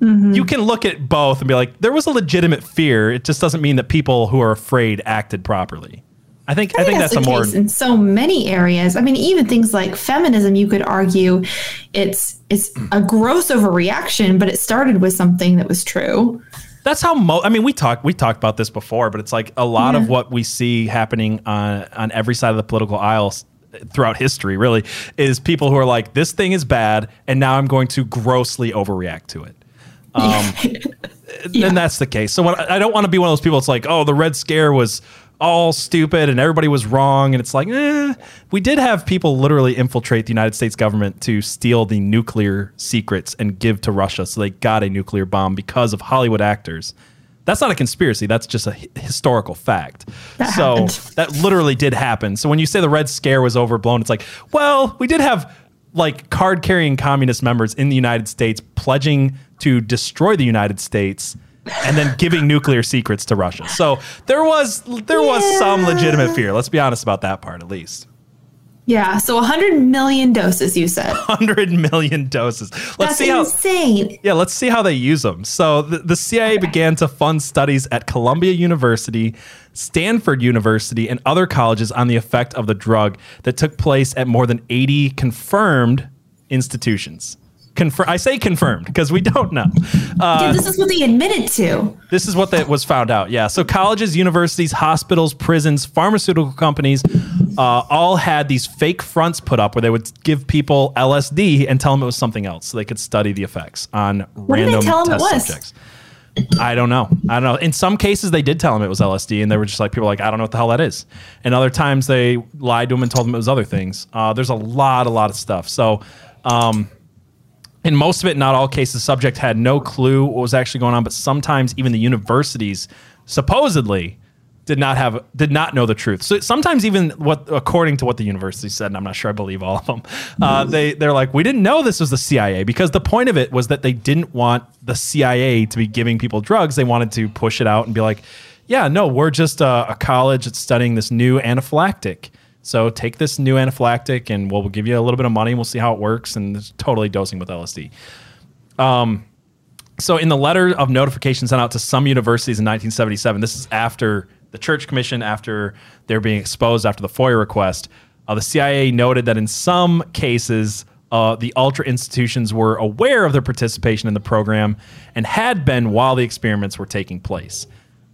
mm-hmm. you can look at both and be like, there was a legitimate fear. It just doesn't mean that people who are afraid acted properly. I think I, think that's, a the more case in so many areas. I mean, even things like feminism, you could argue it's it's a gross overreaction, but it started with something that was true. That's how mo- I mean, we talked we talked about this before, but it's like a lot of what we see happening on on every side of the political aisle throughout history. Really, is people who are like, this thing is bad, and now I'm going to grossly overreact to it. Um, And that's the case. So when, I don't want to be one of those people. It's like, oh, the Red Scare was all stupid and everybody was wrong. And it's like, eh, we did have people literally infiltrate the United States government to steal the nuclear secrets and give to Russia. So they got a nuclear bomb because of Hollywood actors. That's not a conspiracy. That's just a historical fact. That so happened. that literally did happen. So when you say the Red Scare was overblown, it's like, well, we did have like card carrying communist members in the United States pledging to destroy the United States and then giving nuclear secrets to Russia. So there was there was some legitimate fear. Let's be honest about that part at least. Yeah, so 100 million doses, you said. 100 million doses. Let's That's see how insane. Yeah, let's see how they use them. So the, the CIA began to fund studies at Columbia University, Stanford University, and other colleges on the effect of the drug that took place at more than 80 confirmed institutions. I say confirmed because we don't know. Uh, yeah, this is what they admitted to. this is what that was found out. Yeah. So colleges, universities, hospitals, prisons, pharmaceutical companies, uh, all had these fake fronts put up where they would give people LSD and tell them it was something else, so they could study the effects on did they random tell 'em it test was? subjects. I don't know. I don't know. In some cases, they did tell them it was LSD, and they were just like, people were like, I don't know what the hell that is. And other times, they lied to them and told them it was other things. Uh, there's a lot, a lot of stuff. So, um, in most of it, not all cases, the subject had no clue what was actually going on. But sometimes, even the universities supposedly did not have did not know the truth. So sometimes, even what according to what the university said, and I'm not sure I believe all of them, uh, they they're like, we didn't know this was the CIA because the point of it was that they didn't want the CIA to be giving people drugs. They wanted to push it out and be like, yeah, no, we're just a, a college that's studying this new anaphylactic. So take this new anaphylactic and we'll, we'll give you a little bit of money and we'll see how it works. And it's totally dosing with LSD. Um, so in the letter of notification sent out to some universities in 1977, this is after the Church Commission, after they're being exposed after the FOIA request, uh, the CIA noted that in some cases, uh, the ultra institutions were aware of their participation in the program and had been while the experiments were taking place.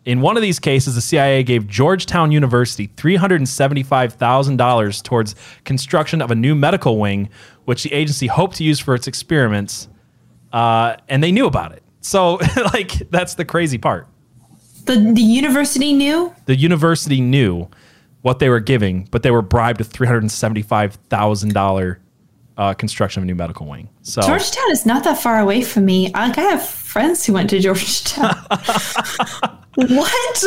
In one of these cases, the CIA gave Georgetown University $375,000 towards construction of a new medical wing, which the agency hoped to use for its experiments, uh, and they knew about it. So, like, that's the crazy part. The, the university knew? The university knew what they were giving, but they were bribed with $375,000 uh, construction of a new medical wing. So, Georgetown is not that far away from me. Like, I have friends who went to Georgetown. what?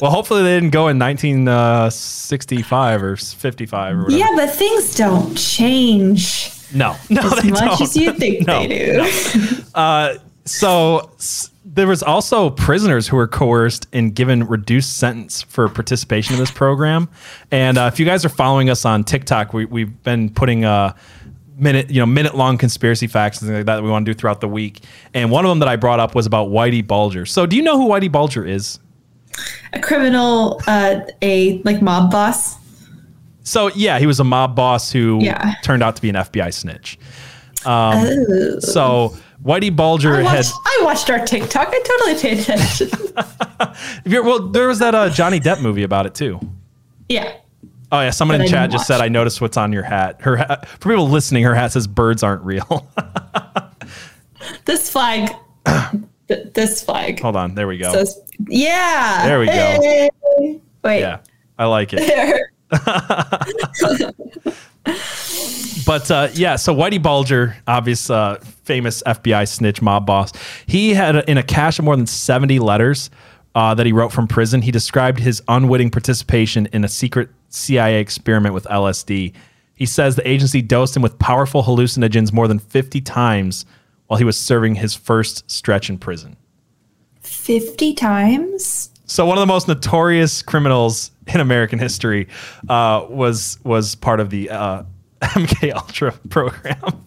well, hopefully they didn't go in 1965 or 55 or whatever. yeah, but things don't change No, no, as much don't. as you think No, they do. Uh, so s- there was also prisoners who were coerced and given reduced sentence for participation in this program. And uh, if you guys are following us on TikTok, we, we've been putting uh, minute you know minute long conspiracy facts and things like that, that we want to do throughout the week. And one of them that I brought up was about Whitey Bulger. So do you know who Whitey Bulger is? A criminal, uh, a like mob boss. So yeah, he was a mob boss who Yeah. turned out to be an FBI snitch. Oh. So Whitey Bulger I had watched, I watched our TikTok. I totally paid attention. if you're, well, there was that uh, Johnny Depp movie about it too. yeah. Oh yeah, someone in chat just said. I noticed what's on your hat. Her hat, for people listening, her hat says birds aren't real. This flag. th- this flag Hold on, there we go. says, yeah. There we go. Hey. Wait. yeah, I like it. But uh, yeah, so Whitey Bulger, obvious uh, famous FBI snitch mob boss, he had in a cache of more than 70 letters uh, that he wrote from prison. He described his unwitting participation in a secret CIA experiment with LSD. He says the agency dosed him with powerful hallucinogens more than 50 times while he was serving his first stretch in prison. 50 times? So one of the most notorious criminals in American history uh, was was part of the uh, MK Ultra program.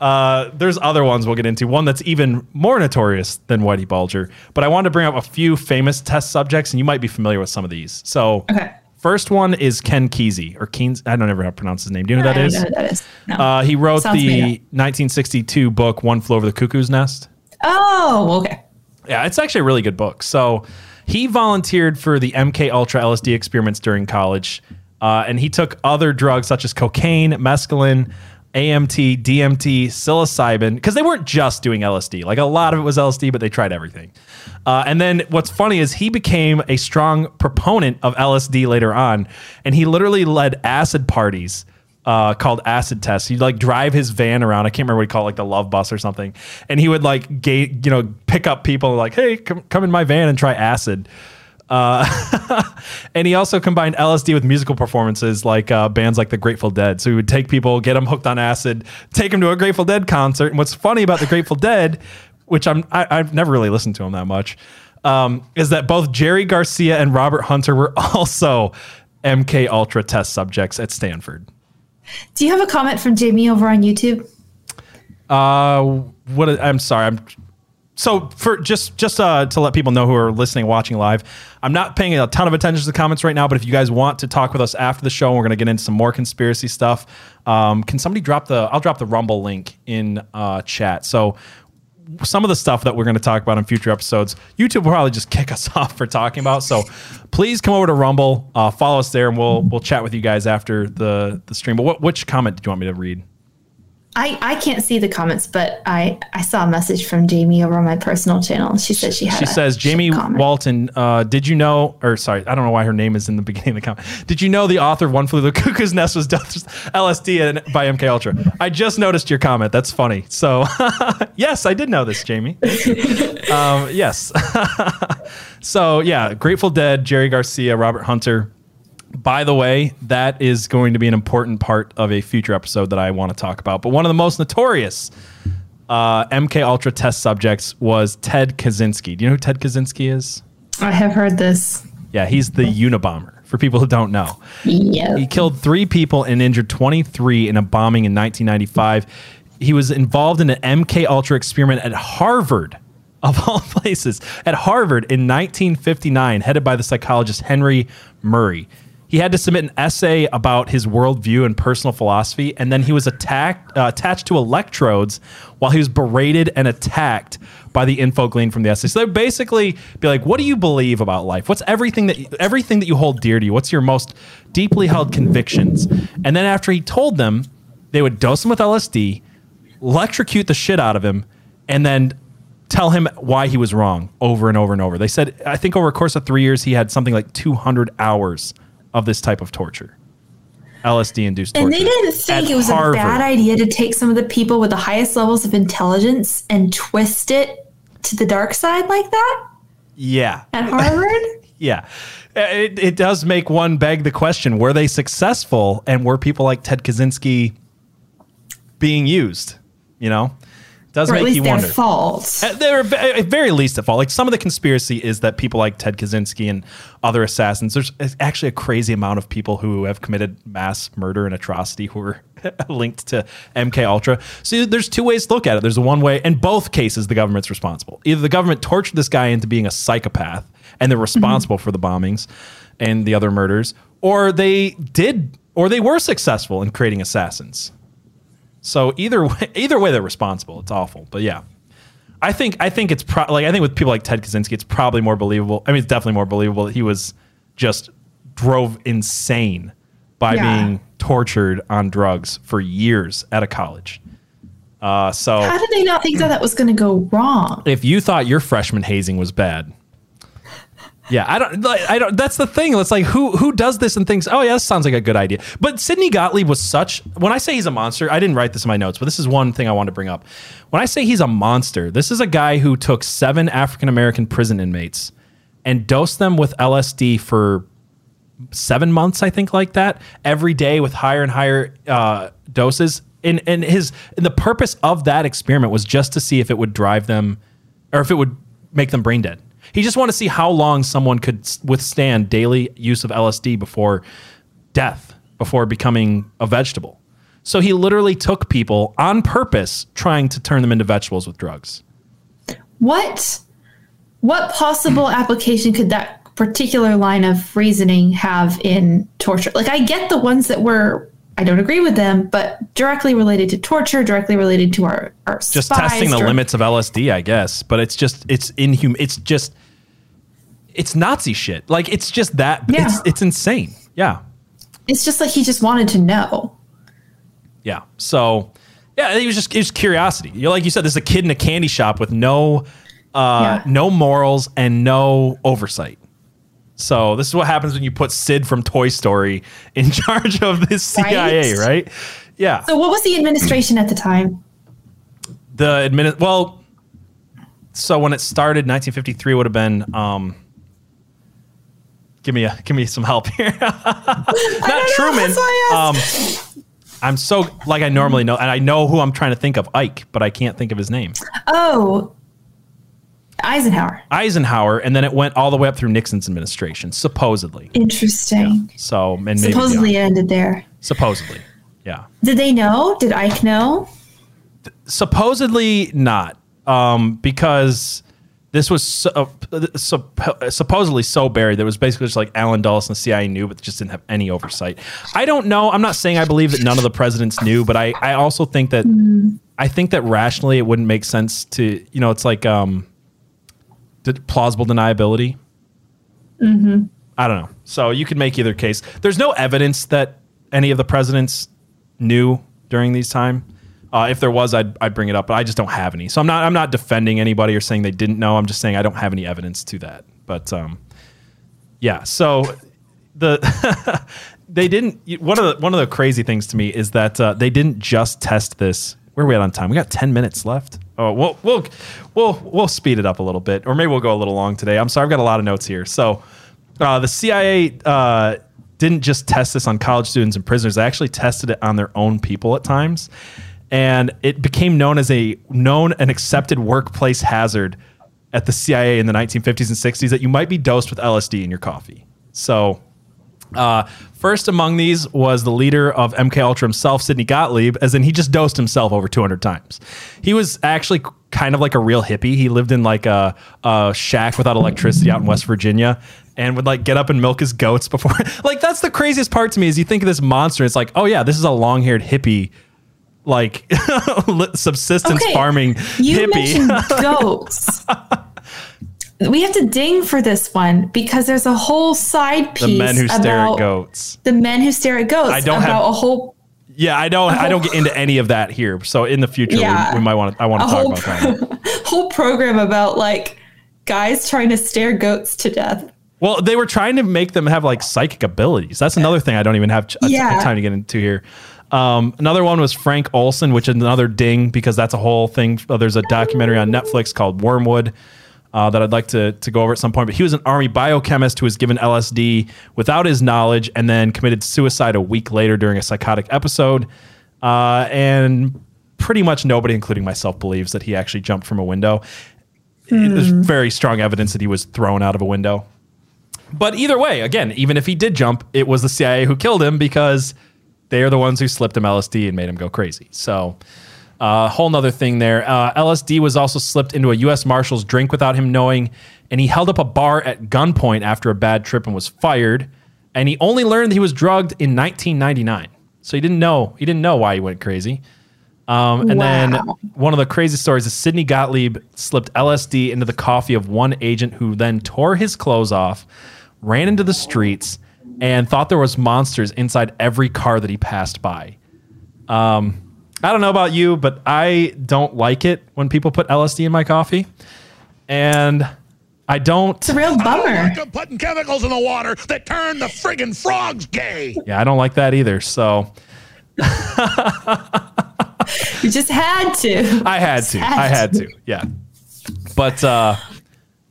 Uh, there's other ones we'll get into. One that's even more notorious than Whitey Bulger. But I wanted to bring up a few famous test subjects, and you might be familiar with some of these. So, Okay. first one is Ken Kesey or Keynes. I don't ever how to pronounce his name. Do you know who that is? know who that is. No. Uh, he wrote Sounds the 1962 book "One Flew Over the Cuckoo's Nest." oh, okay. Yeah, it's actually a really good book. So he volunteered for the MK Ultra LSD experiments during college, uh, and he took other drugs such as cocaine, mescaline, AMT, DMT, psilocybin, because they weren't just doing LSD. Like a lot of it was LSD, but they tried everything. Uh, and then what's funny is he became a strong proponent of LSD later on, and he literally led acid parties uh, called acid tests. He'd like drive his van around. I can't remember what he called, it, like the love bus or something. And he would like gate, you know, pick up people like, hey, come, come in my van and try acid. Uh, and he also combined LSD with musical performances like uh, bands like the Grateful Dead. So he would take people, get them hooked on acid, take them to a Grateful Dead concert. And what's funny about the Grateful Dead, which I'm I, I've never really listened to them that much, um, is that both Jerry Garcia and Robert Hunter were also MK Ultra test subjects at Stanford. Do you have a comment from Jamie over on YouTube? Uh, what? I'm sorry. I'm so for just just uh, to let people know who are listening, watching live. I'm not paying a ton of attention to the comments right now, but if you guys want to talk with us after the show, we're going to get into some more conspiracy stuff. Um, can somebody drop the? I'll drop the Rumble link in uh, chat. So some of the stuff that we're going to talk about in future episodes, YouTube will probably just kick us off for talking about. So please come over to Rumble, uh, follow us there, and we'll we'll chat with you guys after the the stream. But what which comment did you want me to read? I, I can't see the comments, but I, I saw a message from Jamie over on my personal channel. She said she had. She says, Jamie comment. Walton, uh, did you know, or sorry, I don't know why her name is in the beginning of the comment. Did you know the author of One Flew the Cuckoo's Nest was LSD by MK Ultra? I just noticed your comment. That's funny. So, yes, I did know this, Jamie. um, yes. so, yeah, Grateful Dead, Jerry Garcia, Robert Hunter. By the way, that is going to be an important part of a future episode that I want to talk about. But one of the most notorious uh, MK Ultra test subjects was Ted Kaczynski. Do you know who Ted Kaczynski is? I have heard this. Yeah, he's the Unabomber. For people who don't know, Yeah. he killed three people and injured 23 in a bombing in 1995. He was involved in an MK Ultra experiment at Harvard, of all places, at Harvard in 1959, headed by the psychologist Henry Murray. He had to submit an essay about his worldview and personal philosophy, and then he was attacked, uh, attached to electrodes while he was berated and attacked by the info gleaned from the essay. So they basically be like, "What do you believe about life? What's everything that everything that you hold dear to you? What's your most deeply held convictions?" And then after he told them, they would dose him with LSD, electrocute the shit out of him, and then tell him why he was wrong over and over and over. They said, I think over a course of three years, he had something like 200 hours of this type of torture, LSD induced torture. And they didn't think it was Harvard. a bad idea to take some of the people with the highest levels of intelligence and twist it to the dark side like that Yeah. at Harvard. Yeah. Uh, it, it does make one beg the question were they successful and were people like Ted Kaczynski being used? You know? Does or at make least you wonder. fault. Uh, They're at very least at fault. Like some of the conspiracy is that people like Ted Kaczynski and other assassins. There's actually a crazy amount of people who have committed mass murder and atrocity who are linked to MK Ultra. So there's two ways to look at it. There's a one way. In both cases, the government's responsible. Either the government tortured this guy into being a psychopath and they're responsible for the bombings and the other murders, or they did, or they were successful in creating assassins. So either way, either way, they're responsible. It's awful, but yeah. I think I think it's pro- like I think with people like Ted Kaczynski, it's probably more believable. I mean, it's definitely more believable that he was just drove insane by Yeah. being tortured on drugs for years at a college. Uh, so How did they not think that that was going to go wrong? if you thought your freshman hazing was bad, yeah, I don't, like, I don't. That's the thing. It's like who who does this and thinks, oh yeah, this sounds like a good idea. But Sidney Gottlieb was such. When I say he's a monster, I didn't write this in my notes, but this is one thing I want to bring up. When I say he's a monster, this is a guy who took seven African American prison inmates and dosed them with LSD for seven months, I think, like that, every day with higher and higher uh, doses. And and his and the purpose of that experiment was just to see if it would drive them, or if it would make them brain dead. He just wanted to see how long someone could withstand daily use of LSD before death, before becoming a vegetable. So he literally took people on purpose, trying to turn them into vegetables with drugs. What what possible application could that particular line of reasoning have in torture? Like I get the ones that were I don't agree with them, but directly related to torture, directly related to our our Just spies, testing the limits of LSD, I guess. But it's just it's inhuman. It's just it's Nazi shit. Like it's just that. Yeah. It's it's insane. Yeah. It's just like he just wanted to know. Yeah. So, yeah, it was just it was curiosity. You know, like you said, there's a kid in a candy shop with no uh, Yeah. no morals and no oversight. So this is what happens when you put Sid from Toy Story in charge of the CIA, Right? right? Yeah. So what was the administration at the time? the admin well so when it started 1953 would have been um give me a give me some help here not truman that's why I um i'm so like i normally know and i know who i'm trying to think of ike but i can't think of his name Oh, Eisenhower. eisenhower and then it went all the way up through nixon's administration supposedly Interesting. so and maybe Supposedly beyond. it ended there. supposedly yeah Did they know? Did Ike know? supposedly not um, because this was so, uh, supp- supposedly so buried that it was basically just like Allen Dulles and the CIA knew, but just didn't have any oversight. I don't know. I'm not saying I believe that none of the presidents knew, but I, I also think that I think that rationally it wouldn't make sense to you know it's like um, plausible deniability. I don't know. So you could make either case. There's no evidence that any of the presidents knew during these time. Uh, if there was, I'd, I'd bring it up, but I just don't have any. So I'm not I'm not defending anybody or saying they didn't know. I'm just saying I don't have any evidence to that. But um, yeah. So the they didn't. One of the one of the crazy things to me is that uh, they didn't just test this. Where are we at on time? We got ten minutes left. Oh, we'll we'll we'll we'll speed it up a little bit, or maybe we'll go a little long today. I'm sorry, I've got a lot of notes here. So uh, the CIA uh, didn't just test this on college students and prisoners; they actually tested it on their own people at times, and it became known as a known and accepted workplace hazard at the CIA in the 1950s and 60s that you might be dosed with LSD in your coffee. So uh, first among these was the leader of MK Ultra himself, Sidney Gottlieb, as in he just dosed himself over 200 times. He was actually kind of like a real hippie. He lived in like a, a shack without electricity out in West Virginia and would like get up and milk his goats before. like that's the craziest part to me is you think of this monster. It's like, oh yeah, this is a long haired hippie. Like subsistence Okay, farming You hippie. mentioned goats. We have to ding for this one because there's a whole side piece the men who stare at goats. the men who stare at goats. I don't about have- a whole Yeah, I don't. I don't get into any of that here. So in the future, Yeah. we, we might want to. I want to talk whole about that. whole program about like guys trying to stare goats to death. Well, they were trying to make them have like psychic abilities. That's another thing I don't even have a- Yeah. time to get into here. Um, another one was Frank Olson, which is another ding because that's a whole thing. Uh, there's a documentary on Netflix called Wormwood uh, that I'd like to, to go over at some point. But he was an army biochemist who was given LSD without his knowledge and then committed suicide a week later during a psychotic episode. Uh, and pretty much nobody, including myself, believes that he actually jumped from a window. There's very strong evidence that he was thrown out of a window. But either way, again, even if he did jump, it was the CIA who killed him because they are the ones who slipped him LSD and made him go crazy. So, a uh, whole nother thing there. Uh, LSD was also slipped into a U.S. Marshal's drink without him knowing, and he held up a bar at gunpoint after a bad trip and was fired. And he only learned that he was drugged in 1999, so he didn't know. He didn't know why he went crazy. Um, and then one of the crazy stories is Sidney Gottlieb slipped LSD into the coffee of one agent who then tore his clothes off, ran into the streets, and thought there was monsters inside every car that he passed by. Um, I don't know about you, but I don't like it when people put LSD in my coffee, and I don't. It's a real bummer. Like I'm putting chemicals in the water that turn the friggin' frogs gay. Yeah, I don't like that either. So You just had to. I had to. Had I had to. Yeah. But uh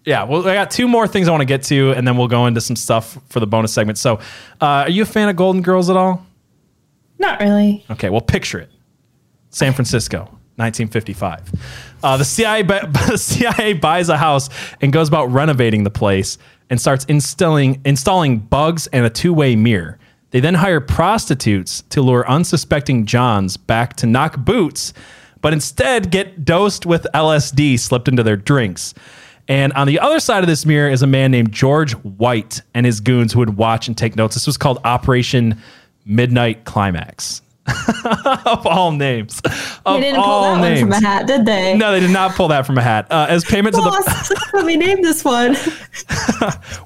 yeah, well, I got two more things I want to get to, and then we'll go into some stuff for the bonus segment. So, uh, are you a fan of Golden Girls at all? Not really. Okay, well, picture it: San Francisco, 1955. Uh, the CIA, the CIA buys a house and goes about renovating the place and starts installing installing bugs and a two-way mirror. They then hire prostitutes to lure unsuspecting Johns back to knock boots, but instead get dosed with LSD slipped into their drinks. And on the other side of this mirror is a man named George White and his goons who would watch and take notes. This was called Operation Midnight Climax. of all names. Of They didn't pull all that one names. from a hat, did they? No, they did not pull that from a hat. Uh, as payment to the let me name this one.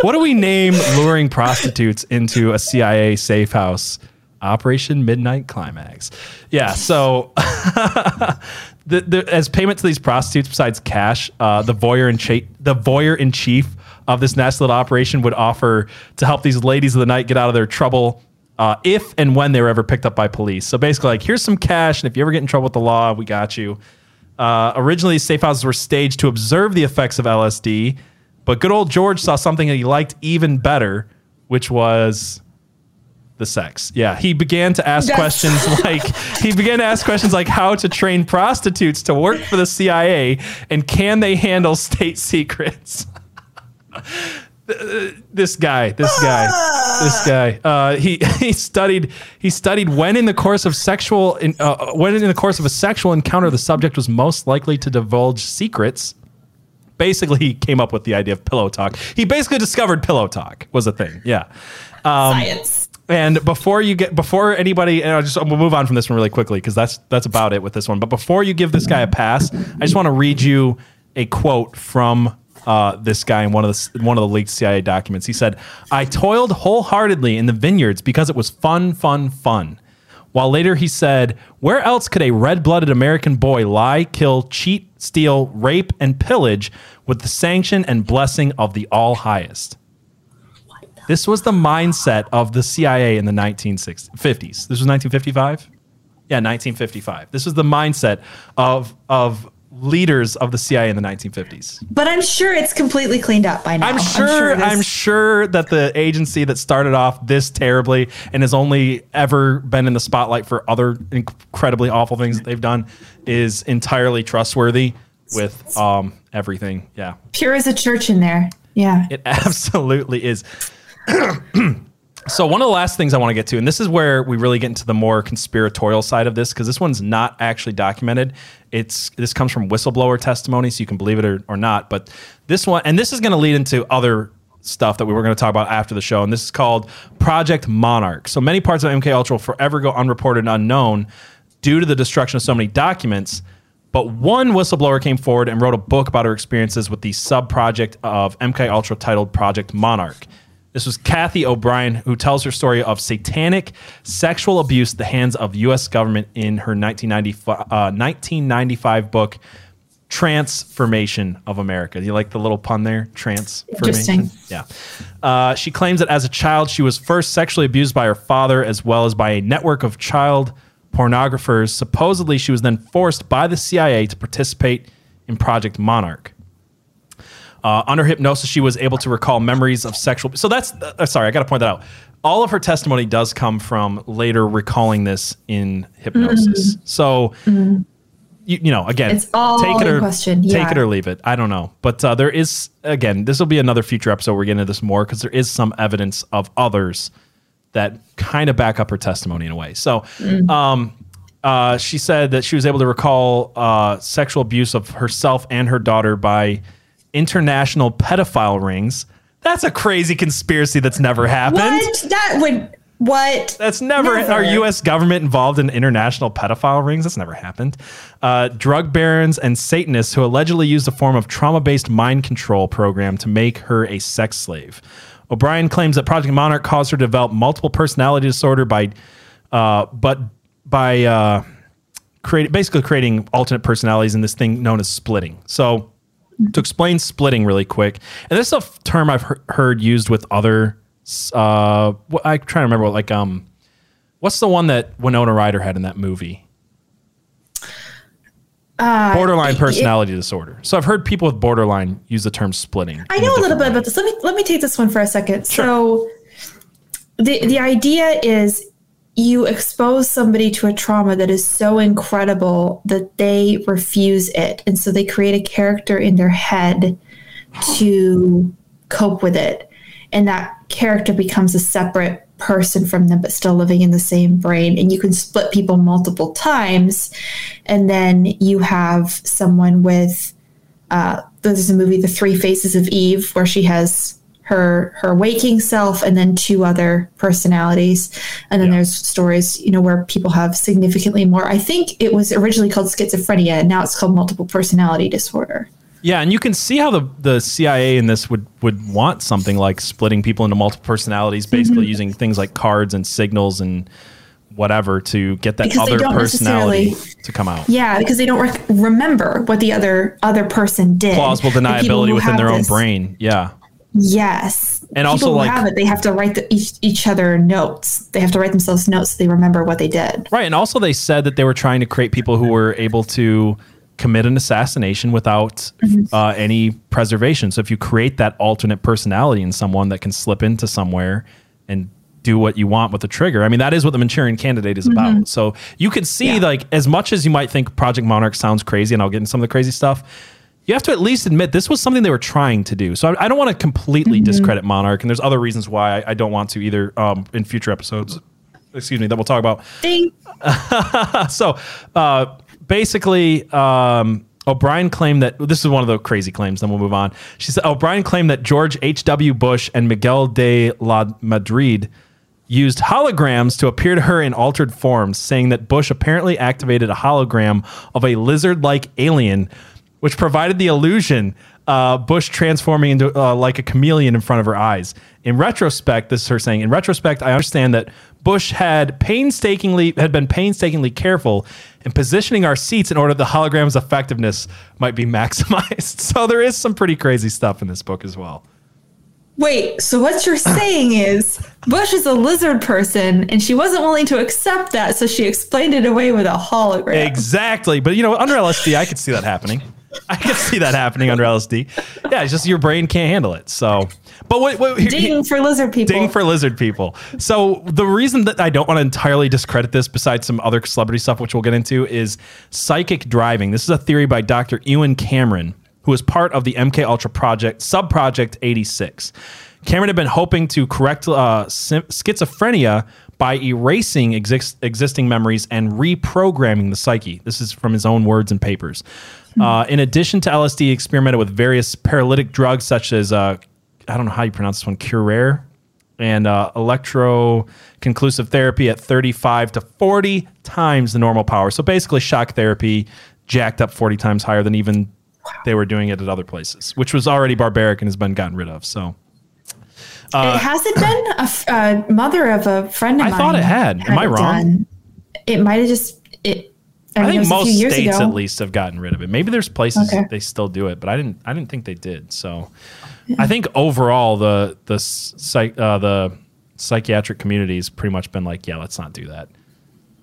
what do we name luring prostitutes into a CIA safe house? Operation Midnight Climax. Yeah. So, the, the, as payment to these prostitutes, besides cash, uh, the voyeur in chief, the voyeur in chief of this nasty little operation would offer to help these ladies of the night get out of their trouble. Uh, if and when they were ever picked up by police. So basically, like, here's some cash, and if you ever get in trouble with the law, we got you. Uh, originally, safe houses were staged to observe the effects of LSD, but good old George saw something that he liked even better, which was the sex. Yeah, he began to ask Yes. questions like he began to ask questions like how to train prostitutes to work for the CIA and can they handle state secrets. This guy, this guy, this guy. Uh, he he studied he studied when in the course of sexual in, uh, when in the course of a sexual encounter the subject was most likely to divulge secrets. Basically, he came up with the idea of pillow talk. He basically discovered pillow talk was a thing. Yeah. Um, Science. And before you get before anybody, and I'll just we'll move on from this one really quickly because that's that's about it with this one. But before you give this guy a pass, I just want to read you a quote from uh, this guy in one of the one of the leaked CIA documents. He said, "I toiled wholeheartedly in the vineyards because it was fun, fun, fun." While later he said, Where else could a red blooded American boy lie, kill, cheat, steal, rape, and pillage with the sanction and blessing of the All Highest? This was the mindset of the CIA in the 1950s. This was 1955? Yeah, 1955. This was the mindset of, of leaders of the CIA in the 1950s. But I'm sure it's completely cleaned up by now. I'm sure. I'm there's- sure, that the agency that started off this terribly and has only ever been in the spotlight for other incredibly awful things that they've done is entirely trustworthy with um, everything. Yeah, pure as a church in there. Yeah. it absolutely is. so one of the last things I want to get to, and this is where we really get into the more conspiratorial side of this, because this one's not actually documented. It's this comes from whistleblower testimony, so you can believe it or, or not. But this one, and this is going to lead into other stuff that we were going to talk about after the show, and this is called Project Monarch. So many parts of MK Ultra will forever go unreported and unknown due to the destruction of so many documents. But one whistleblower came forward and wrote a book about her experiences with the sub project of MK Ultra titled Project Monarch. This was Kathy O'Brien, who tells her story of satanic sexual abuse at the hands of U.S. government in her 1995, uh, 1995 book, Transformation of America. Do you like the little pun there? Transformation. Yeah. Uh, she claims that as a child, she was first sexually abused by her father as well as by a network of child pornographers. Supposedly, she was then forced by the CIA to participate in Project Monarch. Uh, under hypnosis, she was able to recall memories of sexual. So that's uh, sorry, I got to point that out. All of her testimony does come from later recalling this in hypnosis. So you, you know, again, It's all take it or question, take it or leave it. I don't know, but uh, there is again, this will be another future episode. We're getting into this more because there is some evidence of others that kind of back up her testimony in a way. So, Mm. um, uh, she said that she was able to recall uh, sexual abuse of herself and her daughter by international pedophile rings. That's a crazy conspiracy that's never happened. What? That would what? That's never, Never. our U.S. government involved in international pedophile rings. That's never happened. Uh, drug barons and Satanists who allegedly used a form of trauma-based mind control program to make her a sex slave. O'Brien claims that Project Monarch caused her to develop multiple personality disorder by, uh, but by uh, create, basically creating alternate personalities in this thing known as splitting. So to explain splitting really quick, and this is a term I've he- heard used with other. Uh, what, I try to remember what like um, what's the one that Winona Ryder had in that movie? borderline personality disorder. So I've heard people with borderline use the term splitting. I know a little bit about this. Let me let me take this one for a second. So the the idea is you expose somebody to a trauma that is so incredible that they refuse it. And so they create a character in their head to cope with it. And that character becomes a separate person from them, but still living in the same brain. And you can split people multiple times. And then you have someone with uh, there's a movie, The Three Faces of Eve, where she has her her waking self and then two other personalities. And then Yeah. there's stories, you know, where people have significantly more. I think it was originally called schizophrenia, and now it's called multiple personality disorder. Yeah, and you can see how the, the CIA in this would, would want something like splitting people into multiple personalities, basically Mm-hmm. using things like cards and signals and whatever to get that Because other personality to come out. Yeah, because they don't rec- remember what the other other person did. Plausible deniability within their own brain. Yeah. Yes, And also, people who like- have it, they have to write the, each, each other notes. They have to write themselves notes so they remember what they did. Right. And also, they said that they were trying to create people who were able to commit an assassination without uh, any preservation. So, if you create that alternate personality in someone that can slip into somewhere and do what you want with the trigger, I mean, that is what the Manchurian candidate is about. So, you can see, Yeah. like, as much as you might think Project Monarch sounds crazy, and I'll get into some of the crazy stuff. You have to at least admit this was something they were trying to do. So I, I don't want to completely discredit Monarch, and there's other reasons why I, I don't want to either um, in future episodes. Excuse me, that we'll talk about so uh, basically, um, O'Brien claimed that this is one of the crazy claims. Then we'll move on. She said O'Brien claimed that George H. W. Bush and Miguel de la Madrid used holograms to appear to her in altered forms, saying that Bush apparently activated a hologram of a lizard-like alien, which provided the illusion. Uh, Bush transforming into uh, like a chameleon in front of her eyes. In retrospect, this is her saying. In retrospect, I understand that Bush had painstakingly had been painstakingly careful in positioning our seats in order that the hologram's effectiveness might be maximized. So there is some pretty crazy stuff in this book as well. Wait, so what you're saying is Bush is a lizard person and she wasn't willing to accept that, so she explained it away with a hologram. Exactly. But you know, under LSD, I could see that happening. I can see that happening under LSD. Yeah, it's just your brain can't handle it. So, but what, what Ding for lizard people. Ding for lizard people. So the reason that I don't want to entirely discredit this, besides some other celebrity stuff, which we'll get into, is psychic driving. This is a theory by Dr. Ewen Cameron, who is part of the MK Ultra project, sub project 86. Cameron had been hoping to correct uh, schizophrenia by erasing exist- existing memories and reprogramming the psyche. This is from his own words and papers. Uh, in addition to LSD, he experimented with various paralytic drugs such as uh, I don't know how you pronounce this one, Curare, and uh, electroconvulsive therapy at 35 to 40 times the normal power. So basically, shock therapy jacked up 40 times higher than even they were doing it at other places, which was already barbaric and has been gotten rid of. So it hasn't been a, f- a mother of a friend of I mine. I thought it had. Am I wrong? done. It might have just it. I, I, think most states ago. at least have gotten rid of it. Maybe there's places Okay. they still do it, but I didn't. I didn't think they did. So, I think overall the the psych, uh, the psychiatric community's pretty much been like, yeah, let's not do that.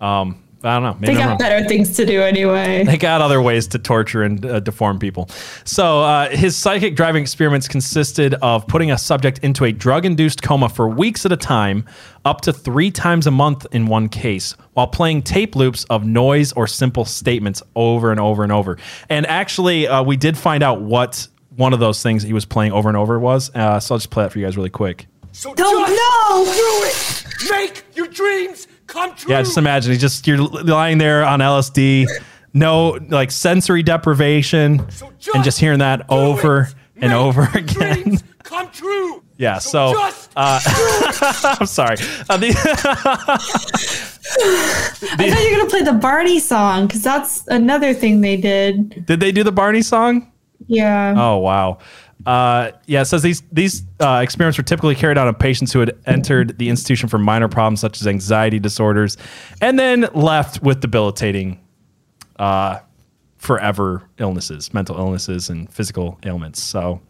Um, I don't know. Maybe They got wrong. better things to do anyway. They got other ways to torture and uh, deform people. So uh, his psychic driving experiments consisted of putting a subject into a drug-induced coma for weeks at a time, up to three times a month in one case, while playing tape loops of noise or simple statements over and over and over. And actually, uh, we did find out what one of those things he was playing over and over was. Uh, so I'll just play it for you guys really quick. So Don't just know. do it. Make your dreams come true. Yeah, just imagine he's just you're lying there on LSD, no like sensory deprivation, So and just hearing that over it. and Make over again. come true. Yeah, so, just uh, I'm sorry. Uh, the, I thought you were gonna play the Barney song because that's another thing they did. did they do the Barney song? Yeah. Oh wow. Uh, yeah, it says these these uh, experiments were typically carried out on patients who had entered the institution for minor problems such as anxiety disorders, and then left with debilitating, uh, forever illnesses, mental illnesses, and physical ailments. So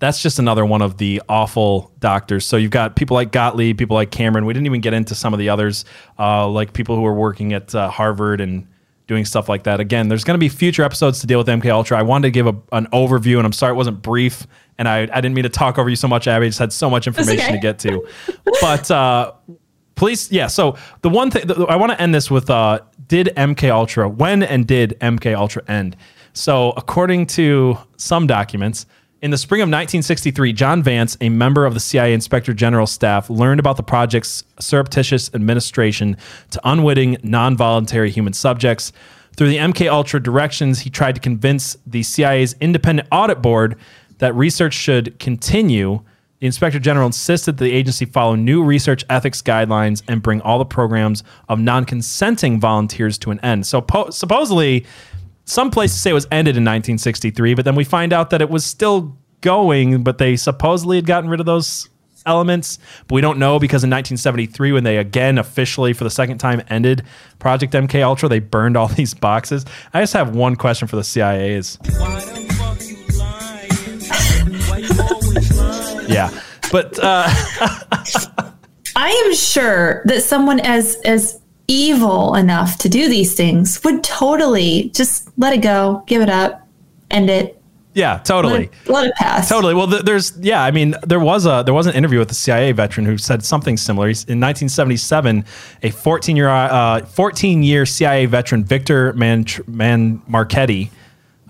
that's just another one of the awful doctors. So you've got people like Gottlieb, people like Cameron. We didn't even get into some of the others, uh, like people who are working at uh, Harvard and doing stuff like that. Again, there's going to be future episodes to deal with MK Ultra. I wanted to give a, an overview, and I'm sorry it wasn't brief, and I, I didn't mean to talk over you so much, Abby. I just had so much information okay. to get to. but uh, please, yeah. So the one thing I want to end this with: uh, Did MK Ultra when and did MK Ultra end? So according to some documents. In the spring of 1963, John Vance, a member of the CIA Inspector General staff, learned about the project's surreptitious administration to unwitting, non-voluntary human subjects. Through the MK Ultra directions, he tried to convince the CIA's independent audit board that research should continue. The Inspector General insisted that the agency follow new research ethics guidelines and bring all the programs of non-consenting volunteers to an end. So po- supposedly, some places say it was ended in 1963, but then we find out that it was still going, but they supposedly had gotten rid of those elements. But we don't know because in 1973, when they again officially for the second time ended Project MK Ultra, they burned all these boxes. I just have one question for the CIA: Is yeah, but uh, I am sure that someone as as evil enough to do these things would totally just let it go, give it up, end it, yeah, let totally. it, let it pass. Totally. Well, th- there's yeah. I mean, there was a there was an interview with a CIA veteran who said something similar. He's, in 1977, a 14 year uh, 14 year CIA veteran Victor Man Man Marchetti.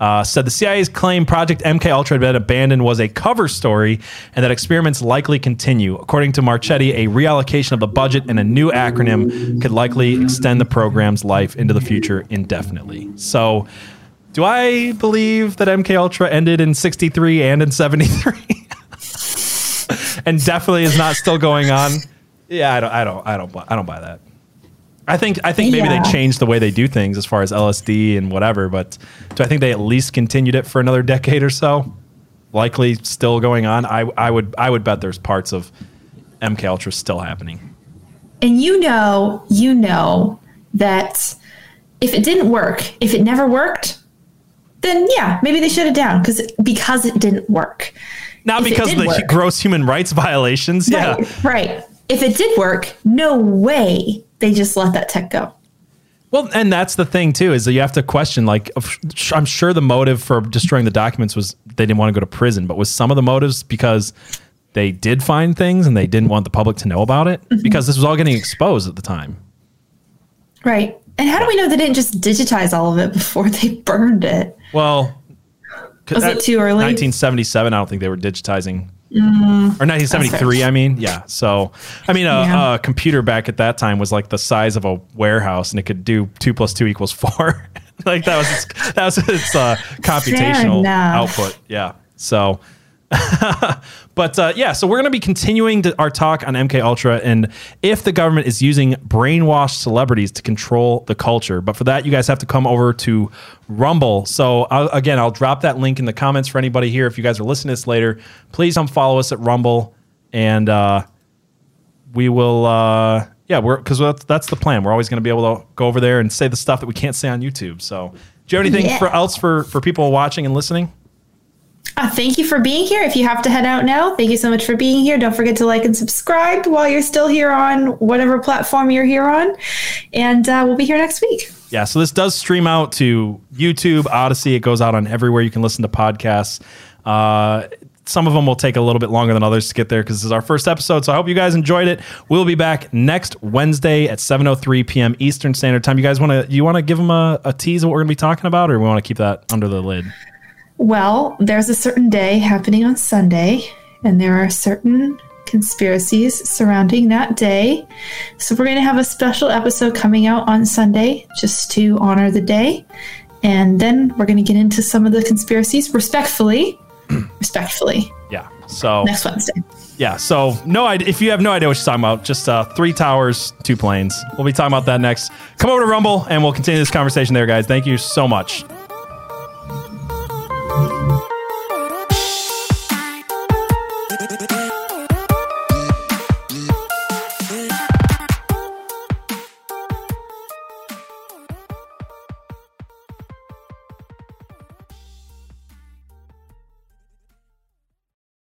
Uh, said the CIA's claim Project MK Ultra had been abandoned was a cover story, and that experiments likely continue. According to Marchetti, a reallocation of the budget and a new acronym could likely extend the program's life into the future indefinitely. So, do I believe that MK Ultra ended in 63 and in 73? and definitely is not still going on. Yeah, I don't I don't I don't I don't buy that. I think I think maybe Yeah. they changed the way they do things as far as LSD and whatever, but do I think they at least continued it for another decade or so? Likely still going on. I I would I would bet there's parts of MK Ultra still happening. And you know, you know that if it didn't work, if it never worked, then yeah, maybe they shut it down because because it didn't work. Not If because of the work. gross human rights violations. Yeah. Right, right. If it did work, no way they just let that tech go. Well, and that's the thing too is that you have to question. Like, I'm sure the motive for destroying the documents was they didn't want to go to prison, but was some of the motives because they did find things and they didn't want the public to know about it mm-hmm. because this was all getting exposed at the time. Right. And how do we know they didn't just digitize all of it before they burned it? Well, Was it too early? 1977. I don't think they were digitizing. Or 1973. I mean, yeah. So, I mean, a, Yeah. a computer back at that time was like the size of a warehouse, and it could do two plus two equals four. like that was its, that was its uh, computational output. Yeah. So, but uh, yeah, so we're going to be continuing our talk on MK Ultra and if the government is using brainwashed celebrities to control the culture. But for that, you guys have to come over to Rumble. So I'll, again, I'll drop that link in the comments for anybody here. If you guys are listening to this later, please come follow us at Rumble, and uh, we will. Uh, yeah, we're because that's, that's the plan. We're always going to be able to go over there and say the stuff that we can't say on YouTube. So, do you have anything Yeah. for else for for people watching and listening? Uh, thank you for being here. If you have to head out now, thank you so much for being here. Don't forget to like and subscribe while you're still here on whatever platform you're here on. And uh, we'll be here next week. Yeah, so this does stream out to YouTube, Odysee. It goes out on everywhere you can listen to podcasts. Uh, some of them will take a little bit longer than others to get there because this is our first episode. So I hope you guys enjoyed it. We'll be back next Wednesday at 7:03 p.m. Eastern Standard Time. You guys want to you want to give them a, a tease of what we're going to be talking about, or we want to keep that under the lid? Well, there's a certain day happening on Sunday, and there are certain conspiracies surrounding that day. So we're going to have a special episode coming out on Sunday just to honor the day. And then we're going to get into some of the conspiracies respectfully. respectfully. Yeah. So Next Wednesday. yeah. So no idea. If you have no idea what you're talking about, just uh, three towers, two planes. We'll be talking about that next. Come over to Rumble, and we'll continue this conversation there, guys. Thank you so much.